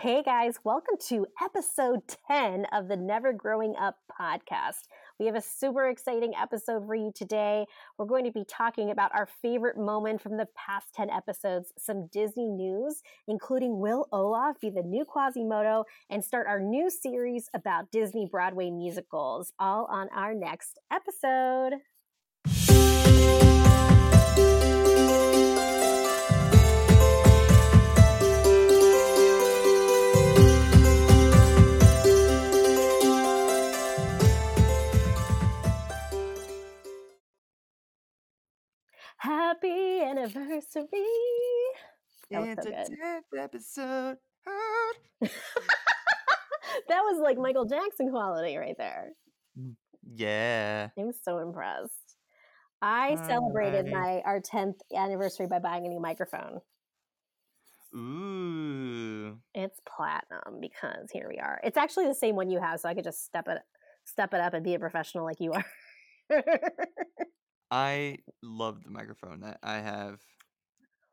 Hey guys, welcome to episode 10 of the Never Growing Up podcast. We have a super exciting episode for you today. We're going to be talking about our favorite moment from the past 10 episodes, some Disney news, including will Olaf be the new Quasimodo, and start our new series about Disney Broadway musicals, all on our next episode. Happy anniversary. That was It's so a tenth episode. That was like Michael Jackson quality right there. Mm, yeah. I was so impressed. I celebrated Alrighty. my our 10th anniversary by buying a new microphone. Ooh. It's platinum because here we are. It's actually the same one you have, so I could just step it step it up and be a professional like you are. I love the microphone that I have.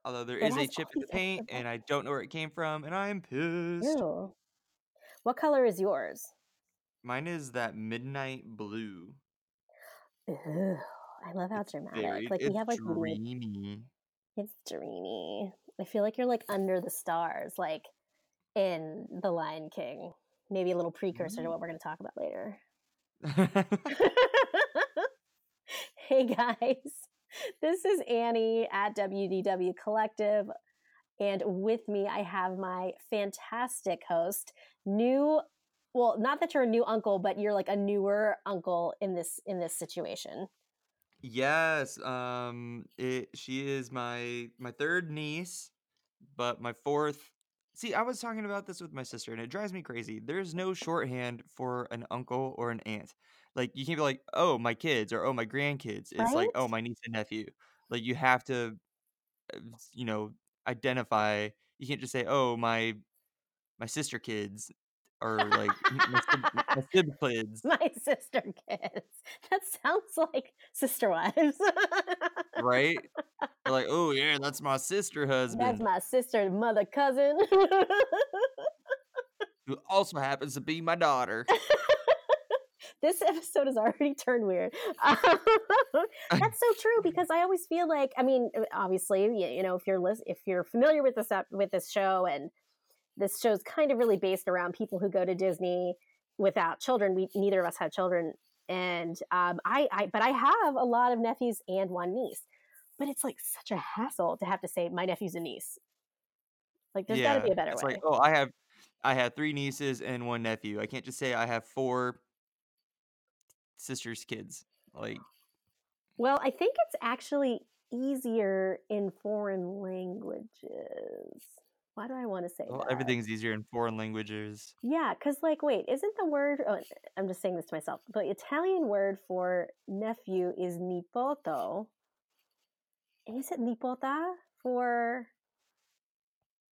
Although there It is a has chip all in these the paint and I don't know where it came from and I'm pissed. Ew. What color is yours? Mine is that midnight blue. Ew. I love how It's dramatic. very like we it's have like really- dreamy. it's dreamy. I feel like you're like under the stars, like in The Lion King. Maybe a little precursor to Mm. what we're going to talk about later. hey guys, this is Annie at WDW Collective, and with me I have my fantastic host, new. Well, not that you're a new uncle, but you're like a newer uncle in this in this situation. Yes, um it she is my my third niece, but my fourth See, I was talking about this with my sister and it drives me crazy. There's no shorthand for an uncle or an aunt. Like you can't be like, "Oh, my kids" or "Oh, my grandkids." It's like, "Oh, my niece and nephew." Like you have to uh, you know, identify. You can't just say, "Oh, my my sister kids" or like my my sib kids, my sister kids. That sounds like sister wives. right? Or like, "Oh, yeah, that's my sister husband. That's my sister, mother, cousin. who also happens to be my daughter. this episode has already turned weird. That's so true because I always feel like I mean, uh, obviously, you, you know, if you're lis- if you're familiar with this with this show and this show's kind of really based around people who go to Disney without children. We neither of us have children, and um, I, I but I have a lot of nephews and one niece. But it's like such a hassle to have to say my nephew's a niece. Like there's got to be a better it's way. like, oh, I have, I have three nieces and one nephew. I can't just say I have four sisters' kids. Like, Well, I think it's actually easier in foreign languages. Why do I want to say well, that? everything's easier in foreign languages. Yeah, because like, wait, isn't the word? Oh, I'm just saying this to myself. The Italian word for nephew is nipoto. Is it nipota for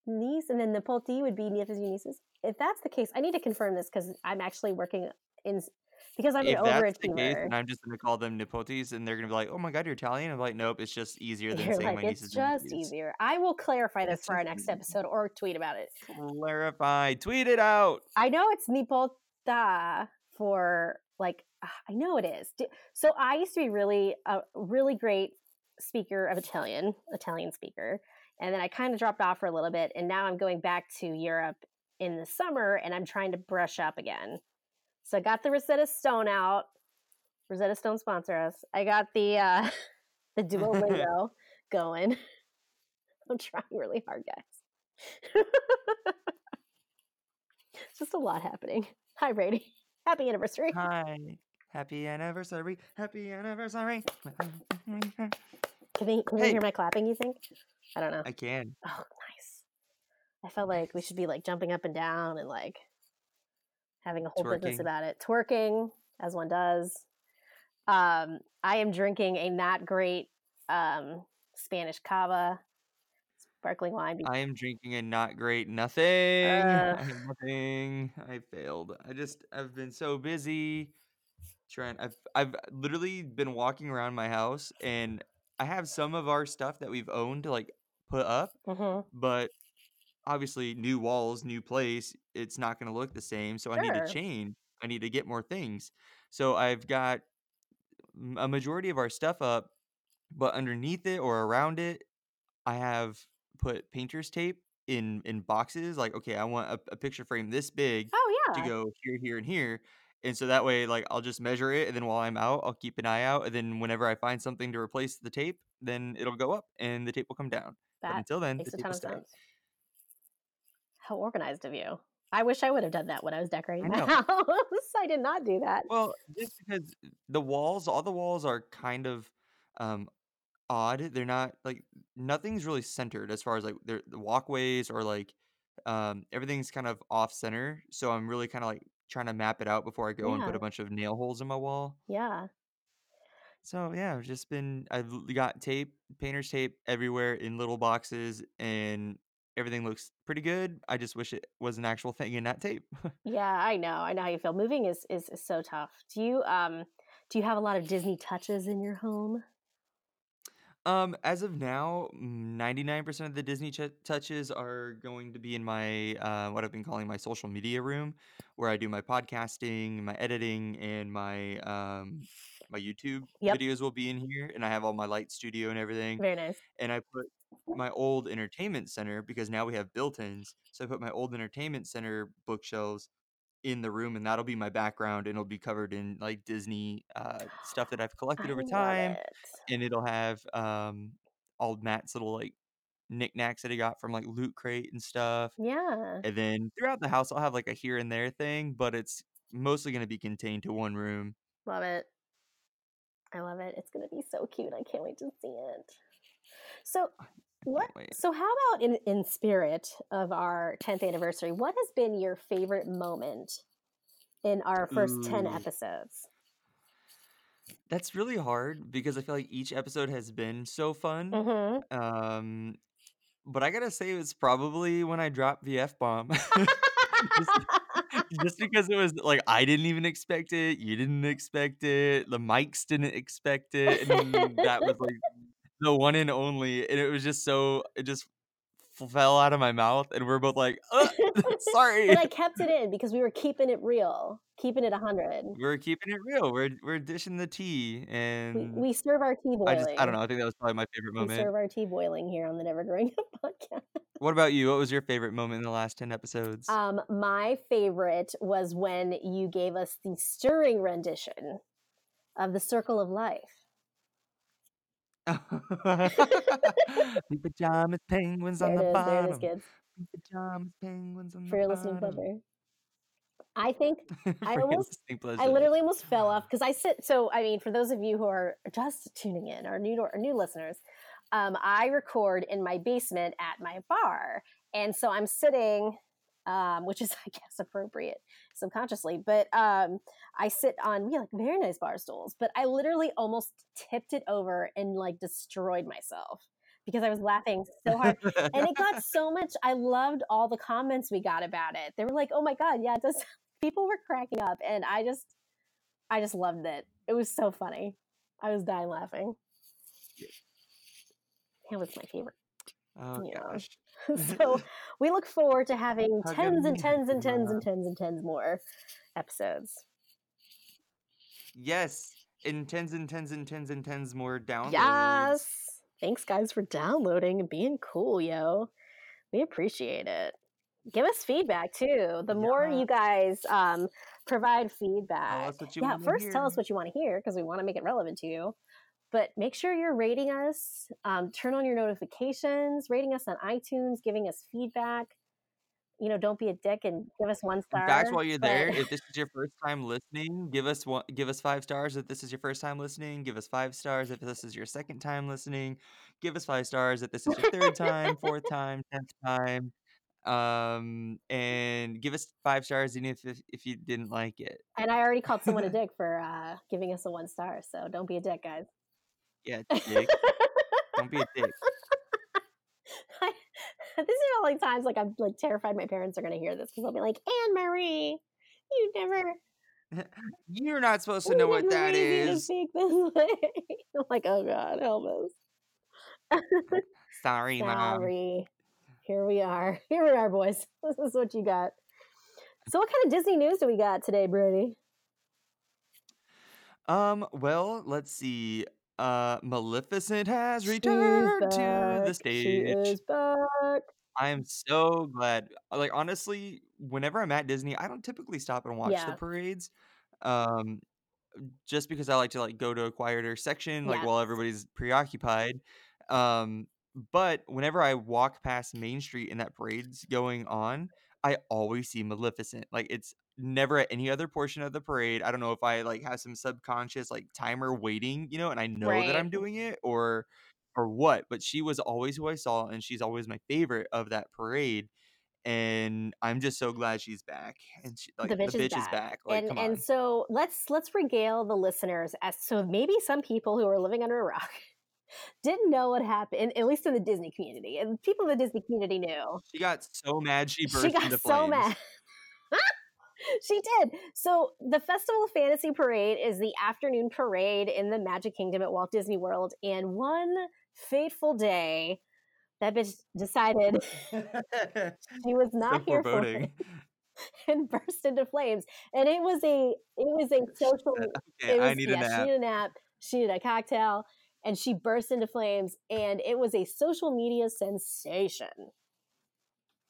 niece? And then nipoti would be nephews and nieces. If that's the case, I need to confirm this because I'm actually working in because I'm if an the case, overachiever. then I'm just gonna call them nipotes, and they're gonna be like, "Oh my god, you're Italian." I'm like, "Nope, it's just easier than You're saying like, my nieces and just nephews." easier. I will clarify this It's for our next episode or tweet about it. Clarify. Tweet it out. I know it's nipota for like ah, I know it is. So I used to be really a really great speaker of Italian, Italian speaker, and then I kind of dropped off for a little bit, and now I'm going back to Europe in the summer, and I'm trying to brush up again. So I got the Rosetta Stone out. Rosetta Stone sponsor us. I got the uh, the Duolingo going. I'm trying really hard, guys. it's just a lot happening. Hi, Brady. Happy anniversary. Hi. Happy anniversary. Happy anniversary. Can they, can they Hey. hear my clapping, you think? I don't know. I can. Oh, nice. I felt like we should be like jumping up and down and like having a whole business about it. Twerking, as one does. Um, I am drinking a not great um, Spanish cava, sparkling wine. I am drinking a not great nothing. Uh. I nothing. I failed. I just I've been so busy trying. I've I've literally been walking around my house and I have some of our stuff that we've owned to like put up, Mhm. but obviously new walls, new place, it's not gonna look the same, so I need to Sure. change. I need to get more things. So I've got m a majority of our stuff up, but underneath it or around it, I have put painter's tape in in boxes, like, okay, I want a a picture frame this big Oh, to yeah. go here, here, and here, and so that way, like, I'll just measure it, and then while I'm out, I'll keep an eye out, and then whenever I find something to replace the tape, then it'll go up and the tape will come down. But That until then, the makes a tape ton will of stay. sense. How organized of you. I wish I would have done that when I was I decorating my house. I did not do that. Well, just because the walls all the walls are kind of, um, odd. They're not like nothing's really centered as far as, like, the walkways or, like, um, everything's kind of off center, so I'm really kinda, like, trying to map it out before I go and put a bunch of nail holes in my wall. Yeah. So, yeah, I've just been I've got tape, painter's tape everywhere in little boxes, and everything looks pretty good. I just wish it was an actual thing and not tape. Yeah, I know. I know how you feel. Moving is is is so tough. Do you, um do you have a lot of Disney touches in your home? Um, as of now, 99% of the Disney ch touches are going to be in my, uh, what I've been calling my social media room, where I do my podcasting, my editing, and my, um, my YouTube Yep. videos will be in here, and I have all my light studio and everything, Very nice. and I put my old entertainment center because now we have built-ins, so I put my old entertainment center bookshelves in the room, and that'll be my background, and it'll be covered in, like, Disney, uh, stuff that I've collected I over time, it. and it'll have, um, all Matt's little, like, knickknacks that he got from, like, Loot Crate and stuff, Yeah. and then throughout the house, I'll have, like, a here and there thing, but it's mostly gonna be contained to one room. Love it. I love it. It's gonna be so cute. I can't wait to see it. So, what so how about in in spirit of our 10th anniversary, what has been your favorite moment in our first 10 episodes? That's really hard because I feel like each episode has been so fun, Mhm. um, but I gotta say it's probably when I dropped the F-bomb. Just just because it was like, I didn't even expect it, you didn't expect it, the mics didn't expect it, and that was, like, the one and only, and it was just so it just fell out of my mouth, and we're both like, "Uh, sorry." But I kept it in because we were keeping it real, keeping it 100. We're keeping it real, we're we're dishing the tea, and we serve our tea boiling. I just I don't know, I think that was probably my favorite We moment. serve our tea boiling here on the Never Growing Up podcast. What about you? What was your favorite moment in the last 10 episodes? Um, my favorite was when you gave us the stirring rendition of The Circle of Life. Pink pajamas, penguins There on it the is. There it is, bottom. kids. Pink pajamas, penguins on For the your listening bottom. pleasure. I think I For your almost listening I pleasure. literally almost fell off because I sit. So, I mean, for those of you who are just tuning in or new or new listeners, um, I record in my basement at my bar, and so I'm sitting, um, which is I guess appropriate subconsciously, but um, I sit on yeah, like very nice bar stools, but I literally almost tipped it over and like destroyed myself because I was laughing so hard. And it got so much i loved all the comments we got about it. They were like oh my god yeah it does people were cracking up and i just i just loved it. It was so funny. I was dying laughing. It was my favorite. Oh Yeah. gosh. so we look forward to having tens and tens and tens and tens and tens more episodes. Yes, and tens and tens and tens and tens more downloads. yes. Thanks guys for downloading and being cool yo. We appreciate it. Give us feedback too. The more you guys um, provide Tell feedback. us what you yeah first tell us what you want to hear because we want to make it relevant to you but make sure you're rating us um, turn on your notifications rating us on itunes giving us feedback you know don't be a dick and give us one star. In fact, while you're but there, if this is your first time listening, give us one, give us five stars. If this is your first time listening, give us five stars. If this is your second time listening, give us five stars. If this is your third time, fourth time, tenth time, um, and give us five stars even if if, if you didn't like it. and i already called someone a dick for uh, giving us a one star so don't be a dick guys yeah, dick. Don't be a dick. I, this is all like times like I'm like terrified my parents are gonna hear this because they'll be like, Anne Marie, you never You're not supposed to know what that raised you to speak this way. I'm like, oh god, help us. Sorry, mom. Sorry. here we are. Here we are, boys. This is what you got. So, what kind of Disney news do we got today, Brady? Um, well, let's see. Uh, Maleficent has returned to the stage. She is back. I am so glad. Like honestly, whenever I'm at Disney, I don't typically stop and watch yeah. the parades. Um, just because I like to like go to a quieter section, like yeah. while everybody's preoccupied. Um, but whenever I walk past Main Street and that parade's going on, I always see Maleficent. Like it's never at any other portion of the parade. I don't know if I like have some subconscious like timer waiting, you know, and I know right. that I'm doing it or or what, but she was always who I saw and she's always my favorite of that parade. And I'm just so glad she's back. And she, like, the bitch, the bitch is, back. is back. Like, and and so let's let's regale the listeners as so maybe some people who are living under a rock didn't know what happened, at least in the Disney community. And people in the Disney community knew. She got so mad she burst she got into so flames. mad. She did. So the Festival Fantasy Parade is the afternoon parade in the Magic Kingdom at Walt Disney World. And one fateful day, that bitch decided she was not so here for it and burst into flames. And it was a it was a social. Okay, was, I need yeah, a nap. She needed a nap. She needed a cocktail, and she burst into flames. And it was a social media sensation.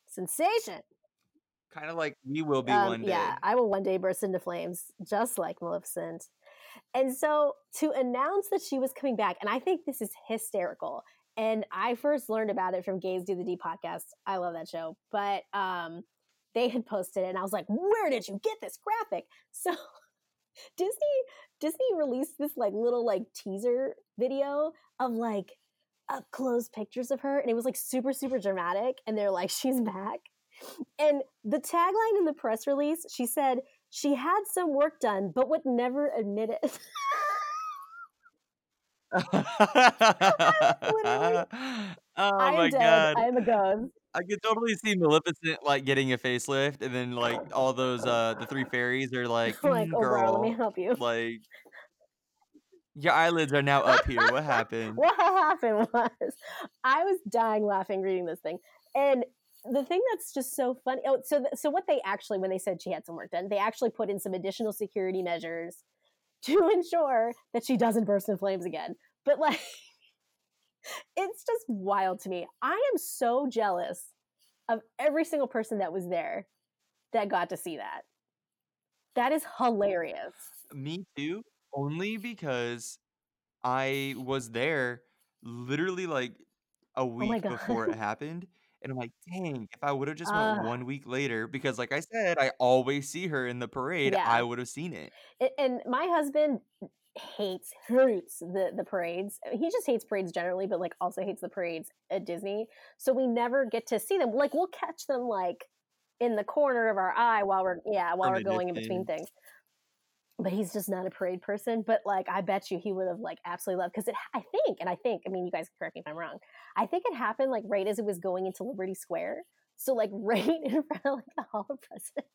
Sensation kind of like we will be um, one day. Yeah, I will one day burst into flames, just like Maleficent. And so to announce that she was coming back, and I think this is hysterical. And I first learned about it from Gays Do the D podcast. I love that show. But um, they had posted it, and I was like, where did you get this graphic? So Disney Disney released this like little like teaser video of like up close pictures of her, and it was like super, super dramatic. And they're like, she's back. And the tagline in the press release, she said she had some work done, but would never admit it. oh my dead. god. I'm a ghost. I could totally see Maleficent like getting a facelift, and then like all those uh the three fairies are like, like, mm, oh, girl, bro, let me help you. Like, your eyelids are now up here. What happened? what happened was I was dying laughing reading this thing, and the thing that's just so funny. Oh, so th- so what they actually when they said she had some work done, they actually put in some additional security measures to ensure that she doesn't burst in flames again. But like, it's just wild to me. I am so jealous of every single person that was there that got to see that. That is hilarious. Me too. Only because I was there literally like a Oh week before it happened. And I'm like, dang, if I would have just went uh one week later, because like I said, I always see her in the parade, Yeah. I would have seen it. And my husband hates hates the the parades. Uh, he just hates parades generally, but like also hates the parades at Disney. So we never get to see them. Like we'll catch them like in the corner of our eye while we're yeah while we're going in between things but he's just not a parade person. But like, I bet you he would have like absolutely loved because it. I think, and I think, I mean, you guys correct me if I'm wrong. I think it happened like right as it was going into Liberty Square. So like right in front of like the Hall of Presidents.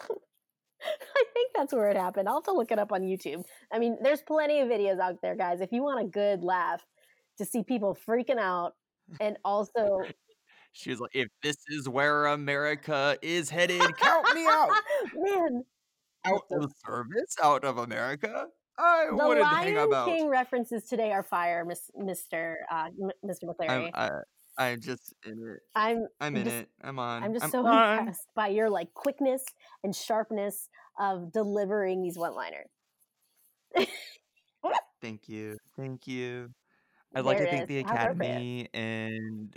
I think that's where it happened. I'll have to look it up on YouTube. I mean, there's plenty of videos out there, guys. If you want a good laugh to see people freaking out and also She was like, if this is where America is headed, count me out. man, out of service, out of America. I the wouldn't Lion hang about. King references today are fire, Miss, Mr. Uh, Mr. McClary. I'm, I, I'm just in it. I'm I'm in just, it. I'm on. I'm just I'm so on. impressed by your like quickness and sharpness of delivering these one-liners. Thank you. Thank you. I'd There like to thank the Academy and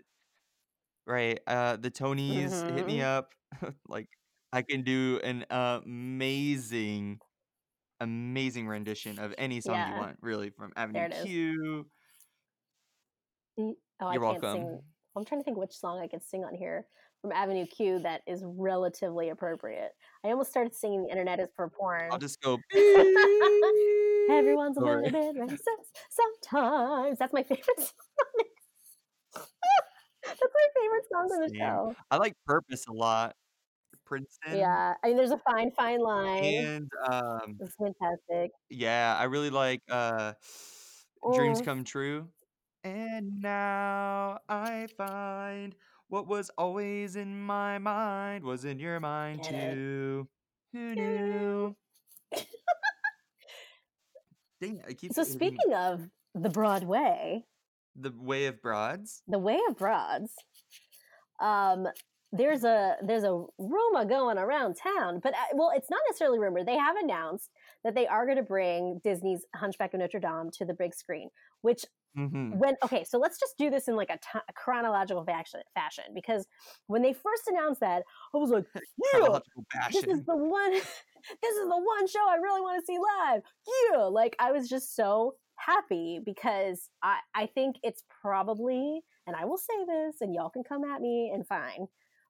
right, uh the Tonys hit me Mhm. up. like I can do an amazing amazing rendition of any song you want, really, from Avenue. Q. Mm, Oh, I You're can't sing. I'm trying to think which song I could sing on here from Avenue Q that is relatively appropriate. I almost started singing "The Internet Is for Porn." I'll just go Everyone's a little it. bit racist sometimes. That's my favorite song. That's my favorite song on the show. I like Purpose a lot. Princeton. Yeah, I mean, there's a fine, fine line. And um It's fantastic. yeah, I really like uh Dreams. Come True. And now I find What was always in my mind was in your mind Get it. too. Who knew? Dang, I keep So speaking of the Broadway, the way of broads. the Way of Broads, um, there's a there's a rumor going around town, but uh, well, it's not necessarily rumor. They have announced that they are going to bring Disney's Hunchback of Notre Dame to the big screen. Which Mm-hmm. when okay, so let's just do this in like a, chronological fashion, fashion because when they first announced that, I was like, yeah, this is the one this is the one show i really want to see live yeah like i was just so happy because i i think it's probably and i will say this and y'all can come at me and fine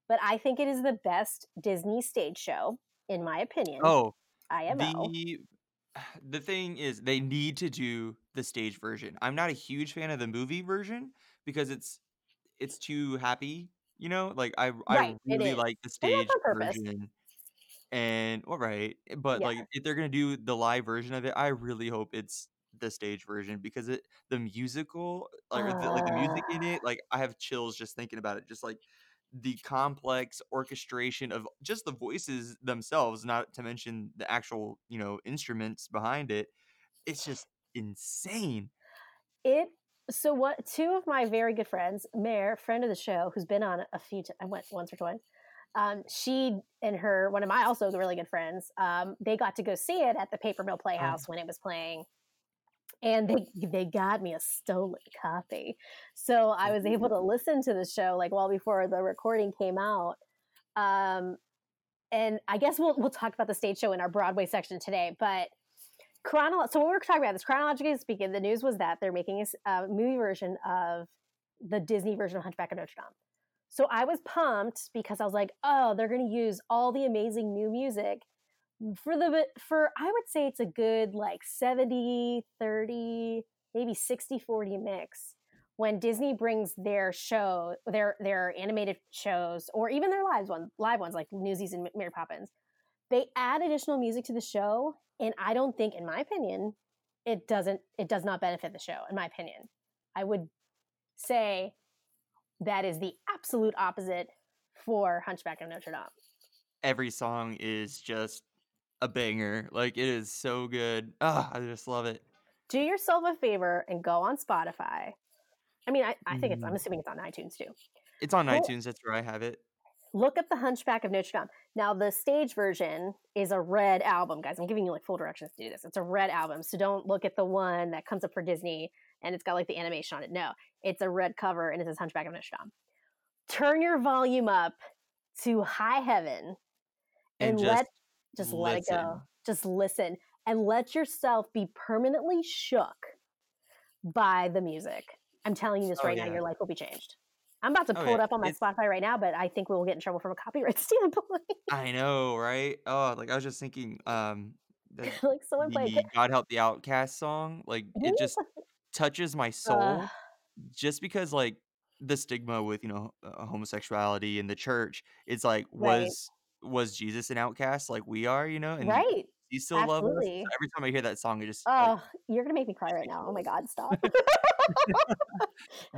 but i think it is the best disney stage show in my opinion Oh, imo the the thing is they need to do the stage version. I'm not a huge fan of the movie version because it's it's too happy, you know? Like I I Right, it really like the stage that's on purpose. version. And well, right, eh, but Yeah. like if they're gonna do the live version of it, I really hope it's the stage version because it the musical like, or the, like the music in it, like I have chills just thinking about it. Just like the complex orchestration of just the voices themselves, not to mention the actual you know instruments behind it. It's just insane. it so what two of my very good friends Mare, friend of the show who's been on a few times i went once or twice um, she and her one of my also really good friends um, they got to go see it at the paper mill playhouse when it was playing and they they got me a stolen copy so i was able to listen to the show like well before the recording came out um, and i guess we'll we'll talk about the stage show in our broadway section today but chronolo- so when we are talking about this chronologically speaking the news was that they're making a movie version of the disney version of hunchback of notre dame. So i was pumped because i was like oh they're going to use all the amazing new music for the for i would say it's a good like 70 30 maybe 60 40 mix when disney brings their show their their animated shows or even their live ones live ones like newsies and mary poppins they add additional music to the show and i don't think in my opinion it doesn't it does not benefit the show in my opinion. I would say that is the absolute opposite for hunchback of notre dame. Every song is just a banger. Like it is so good. Ah, I just love it. do yourself a favor and go on spotify i mean i, I think it's i'm Mhm. assuming it's on itunes too It's on Cool. iTunes. That's where I have it. look up the hunchback of notre dame now the stage version is a red album guys i'm giving you like full directions to do this it's a red album so don't look at the one that comes up for disney and it's got like the animation on it no it's a red cover and it says hunchback of notre dame turn your volume up to high heaven And and, let just let it go. Just listen and let yourself be permanently shook by the music. I'm telling you this Oh, right now your life will be changed. I'm about to Oh, pull it up on my It's- spotify right now but i think we'll get in trouble from a copyright standpoint. I know, right? Oh, like I was just thinking, um, the, like someone played God Help the Outcast song, like it just touches my soul uh, just because like the stigma with you know uh, homosexuality in the church it's like was was jesus an outcast like we are you know and right. he still loves us. So absolutely. every time i hear that song it just like, oh you're gonna make me cry right now. Oh my god stop.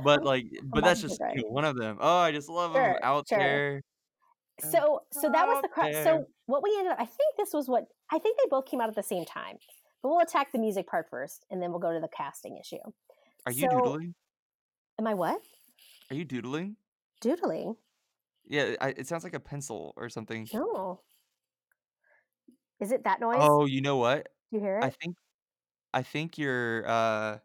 But like but that's just you know, one of them. Oh i just love him Sure, out sure. there. So so that was the there. so what we ended up i think this was what i think they both came out at the same time but we'll attack the music part first and then we'll go to the casting issue. Are you so- doodling? Am i what? Are you doodling? Doodling yeah I, it sounds like a pencil or something. No. Is it that noise? Oh you know what? You hear it? i think i think your uh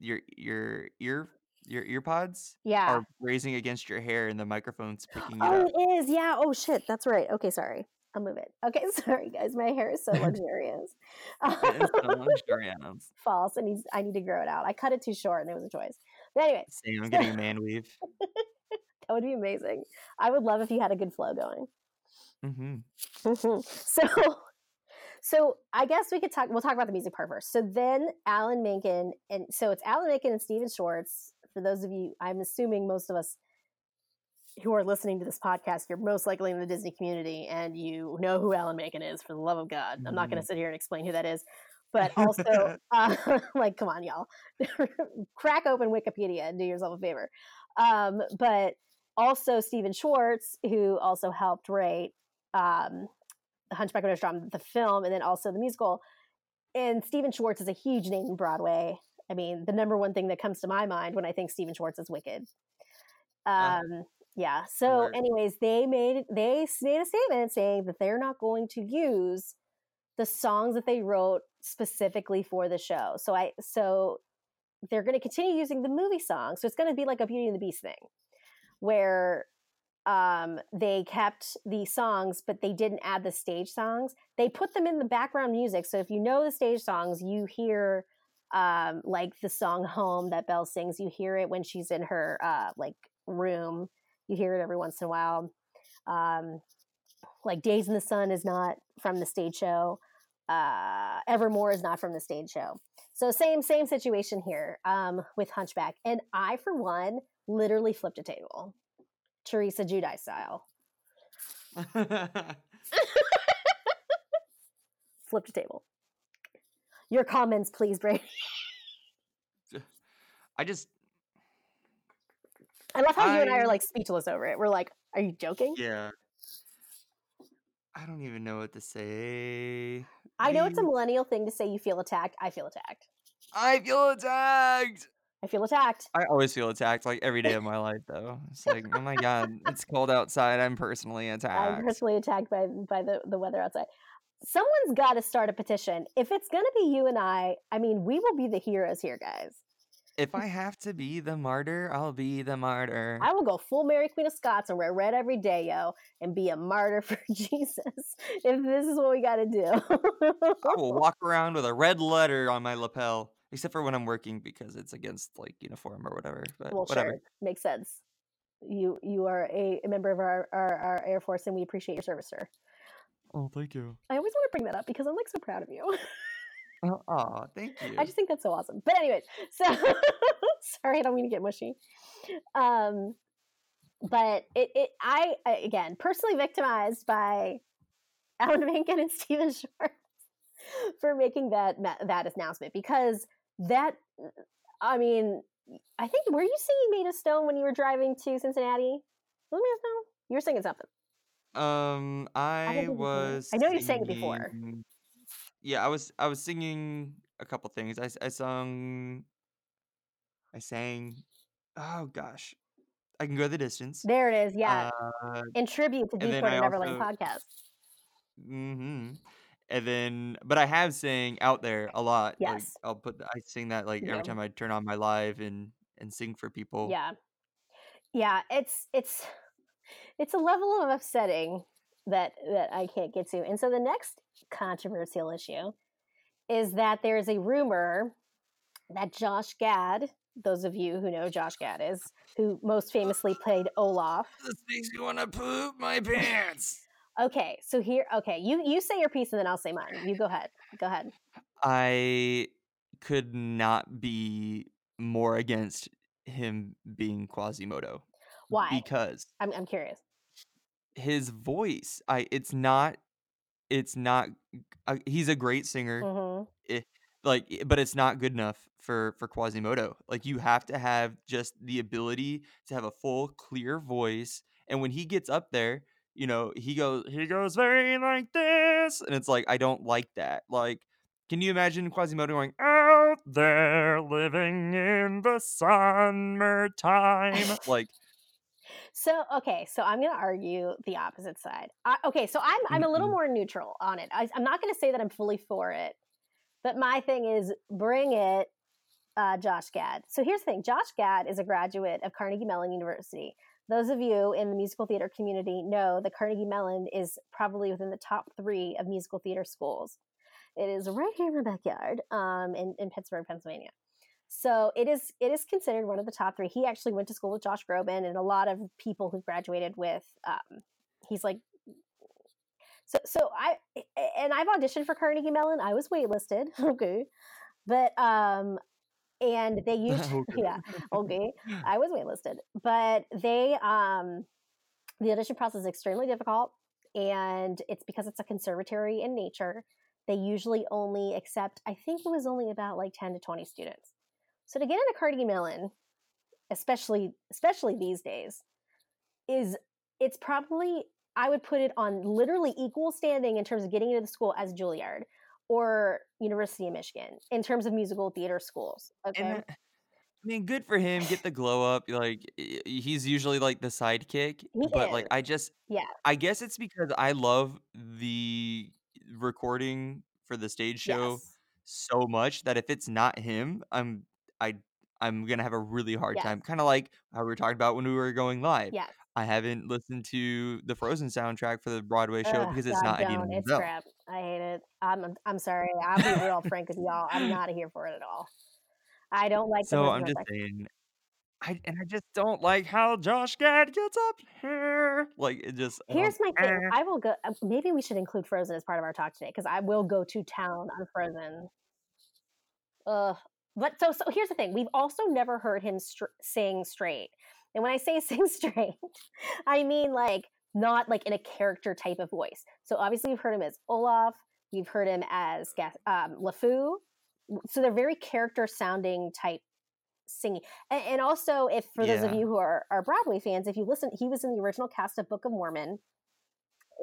your your ear your ear pods yeah. are grazing against your hair and the microphone's picking it oh up. it is. Yeah. Oh shit. That's right. Okay sorry. I'll move it. Okay sorry guys. My hair is so luxurious. It is so luxurious. false. And needs i need to grow it out. I cut it too short and it was a choice. But anyway Same, I'm getting a man weave. that would be amazing. I would love if you had a good flow going. Hmm Mhm. so so i guess we could talk we'll talk about the music part first. So then alan menken and so it's alan menken and stephen schwartz. For those of you i'm assuming most of us who are listening to this podcast you're most likely in the disney community and you know who alan menken is for the love of god. I'm not going to sit here and explain who that is. But also uh, like come on y'all. Crack open wikipedia and do yourself a favor. Um, but also Stephen Schwartz, who also helped write um, The Hunchback of Notre Dame, the film, and then also the musical. And Stephen Schwartz is a huge name in Broadway. I mean, the number one thing that comes to my mind when I think Stephen Schwartz is Wicked. Uh, Um, yeah. So, anyways, they made they made a statement saying that they're not going to use the songs that they wrote specifically for the show. So I so they're going to continue using the movie songs. So it's going to be like a Beauty and the Beast thing, where um, they kept the songs, but they didn't add the stage songs. They put them in the background music. So if you know the stage songs, you hear um, like the song "Home" that Belle sings. You hear it when she's in her uh, like room. You hear it every once in a while. Um, like "Days in the Sun" is not from the stage show. Uh, Evermore is not from the stage show. So same same situation here um, with Hunchback, and I for one literally flipped a table, Teresa Giudice style. Flipped a table. Your comments, please, Brady. I just I love how you and I I- are like speechless over it. We're like, "Are you joking?" yeah. I don't even know what to say. I know it's a millennial thing to say you feel attacked. I feel attacked. I feel attacked. I feel attacked. I always feel attacked like every day of my life though. It's like, oh my god, it's cold outside. I'm personally attacked. I'm personally attacked by by the, the weather outside. Someone's got to start a petition. If it's going to be you and I, I mean, we will be the heroes here, guys. If I have to be the martyr, I'll be the martyr. I will go full Mary Queen of Scots and wear red every day, yo, and be a martyr for Jesus. If this is what we got to do. I will walk around with a red letter on my lapel, except for when I'm working because it's against like uniform or whatever. But well, whatever. sure, makes sense. You you are a, a member of our, our our Air Force, and we appreciate your service, sir. Oh, thank you. I always want to bring that up because I'm like so proud of you. Oh, thank you. I just think that's so awesome. But anyways, so sorry, I don't mean to get mushy. Um, but it, it I I- again personally victimized by Alan Menken and Stephen Schwartz for making that that announcement because that I mean I think were you singing Made of Stone when you were driving to Cincinnati? Made of Stone? You were singing something. Um, I it? was. I know you sang it before. Yeah, I was. I was singing a couple things. I I sung. I sang. Oh gosh, I can go the distance. There it is. Yeah, Uh, in tribute to Deepwater Neverland also- podcast. hmm And then, but I have sang out there a lot. Like, Yes. I'll put. I sing that like Yeah. every time I turn on my live and and sing for people. Yeah. Yeah, it's it's it's a level of upsetting that that I can't get to. And so the next controversial issue is that there is a rumor that Josh Gad, those of you who know Josh Gad is, who most famously played Olaf. This makes me want to poop my pants. Okay, so here okay, you you say your piece and then I'll say mine. You go ahead. Go ahead. I could not be more against him being Quasimodo. Why? Because I'm I'm curious. his voice, I it's not it's not uh, he's a great singer hmm like but it's not good enough for for Quasimodo. Like you have to have just the ability to have a full clear voice and when he gets up there, you know, he goes he goes very like this and it's like I don't like that. Like can you imagine Quasimodo going out there living in the summertime? like So okay, so I'm going to argue the opposite side. I, okay, so I'm I'm a little Mhm. more neutral on it. I, I'm not going to say that I'm fully for it, but my thing is bring it, uh, Josh Gad. So here's the thing: Josh Gad is a graduate of Carnegie Mellon University. Those of you in the musical theater community know that Carnegie Mellon is probably within the top three of musical theater schools. It is right here in my backyard, um, in, in Pittsburgh, Pennsylvania. So it is it is considered one of the top three. He actually went to school with Josh Groban and a lot of people who graduated with. Um, he's like, so so I and I've auditioned for Carnegie Mellon. I was waitlisted, okay, but um, and they used Okay. yeah okay I was waitlisted, but they um, the audition process is extremely difficult, and it's because it's a conservatory in nature. They usually only accept, I think it was only about like ten to twenty students. So to get into Carnegie Mellon, especially especially these days, is it's probably I would put it on literally equal standing in terms of getting into the school as Juilliard or University of Michigan in terms of musical theater schools. Okay. And I mean, good for him. Get the glow up. Like he's usually like the sidekick, He but like. I just, Yeah. I guess it's because I love the recording for the stage show Yes. so much that if it's not him, I'm I I'm gonna have a really hard Yes. time. Kind of like how we were talking about when we were going live. Yes. I haven't listened to the Frozen soundtrack for the Broadway show Ugh, because it's God, not Idina don't. It's Menzel. crap. I hate it. I'm I'm sorry. I'll be real frank with y'all. I'm not here for it at all. I don't like the So I'm just saying, I and I just don't like how Josh Gad gets up here. Like it just Here's my thing. eh. I will go. uh, Maybe we should include Frozen as part of our talk today because I will go to town on Frozen. Ugh. But so so here's the thing. We've also never heard him str- sing straight. And when I say sing straight, I mean like not like in a character type of voice. So obviously you've heard him as Olaf. You've heard him as um, LeFou. So they're very character sounding type singing. And, and also, if for those of you who are, are Broadway fans, if you listen, he was in the original cast of Book of Mormon,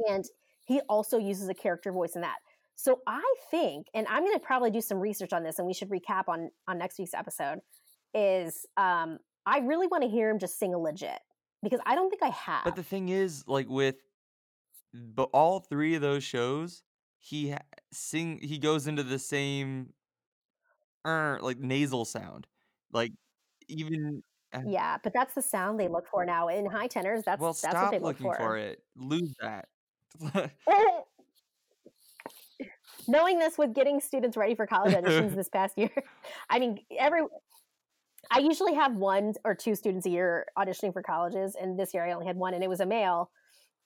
and he also uses a character voice in that. So I think, and I'm going to probably do some research on this, and we should recap on on next week's episode. Is um, I really want to hear him just sing a legit because I don't think I have. But the thing is, like with, but all three of those shows, he ha- sing he goes into the same, er, like nasal sound, like even. uh, yeah, but that's the sound they look for now in high tenors. That's well, that's what stop they look looking for it. Lose that. knowing this with getting students ready for college auditions this past year i mean every i usually have one or two students a year auditioning for colleges and this year i only had one and it was a male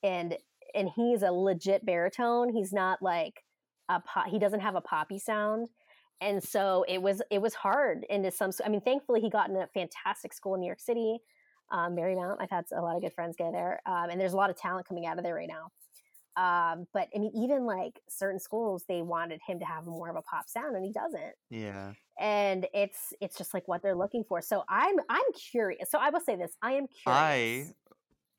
and and he's a legit baritone. He's not like a pop he doesn't have a poppy sound and so it was it was hard into some i mean thankfully he got in a fantastic school in new york city um, marymount. I've had a lot of good friends go there um, and there's a lot of talent coming out of there right now um, but I mean, even like certain schools, they wanted him to have more of a pop sound, and he doesn't. yeah. And it's it's just like what they're looking for. So I'm I'm curious. So I will say this: I am curious.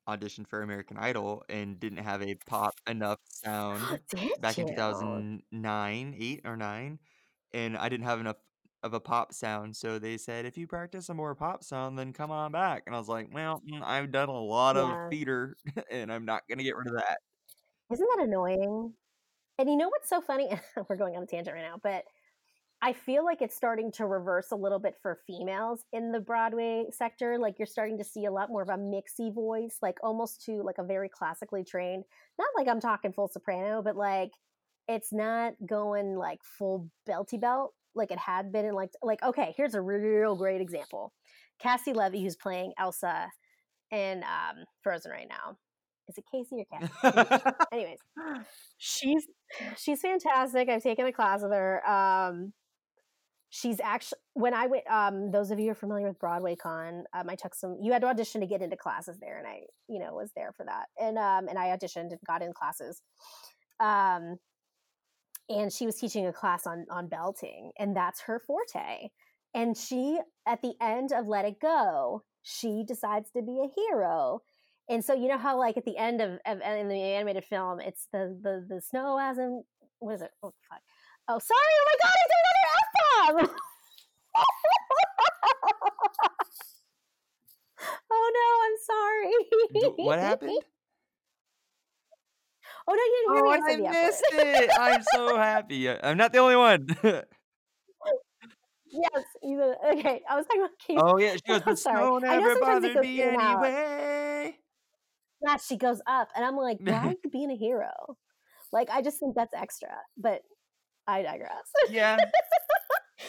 I auditioned for American Idol and didn't have a pop enough sound back in 2009, 8 or 9, and I didn't have enough of a pop sound. So they said, if you practice a more pop sound, then come on back. And I was like, well, mm, I've done a lot of theater and I'm not going to get rid of that. Isn't that annoying? And you know what's so funny? We're going on a tangent right now, but I feel like it's starting to reverse a little bit for females in the Broadway sector. Like you're starting to see a lot more of a mixy voice, like almost to like a very classically trained. Not like I'm talking full soprano, but like it's not going like full belty belt like it had been in like like okay, here's a real great example. Cassie Levy, who's playing Elsa in um, Frozen right now. Is it Casey or Cassie? Anyways, she's she's fantastic. I've taken a class with her. Um, she's actually when I went. Um, those of you who are familiar with Broadway Con, um, I took some. You had to audition to get into classes there, and I, you know, was there for that. And um, and I auditioned and got in classes. Um, and she was teaching a class on on belting, and that's her forte. And she, at the end of Let It Go, she decides to be a hero and so you know how like at the end of, of uh, in the animated film it's the the the snow hasn't what is it oh fuck oh sorry oh my god i did another f-bomb oh no i'm sorry what happened? oh no you didn't hear Oh, me i I F missed it. I'm so happy. I'm not the only one. yes you okay i was talking about Casey. oh, yeah. She goes, the snow never bothered me in and out. anyway. Yeah she goes up and i'm like why are you being a hero like i just think that's extra but i digress Yeah.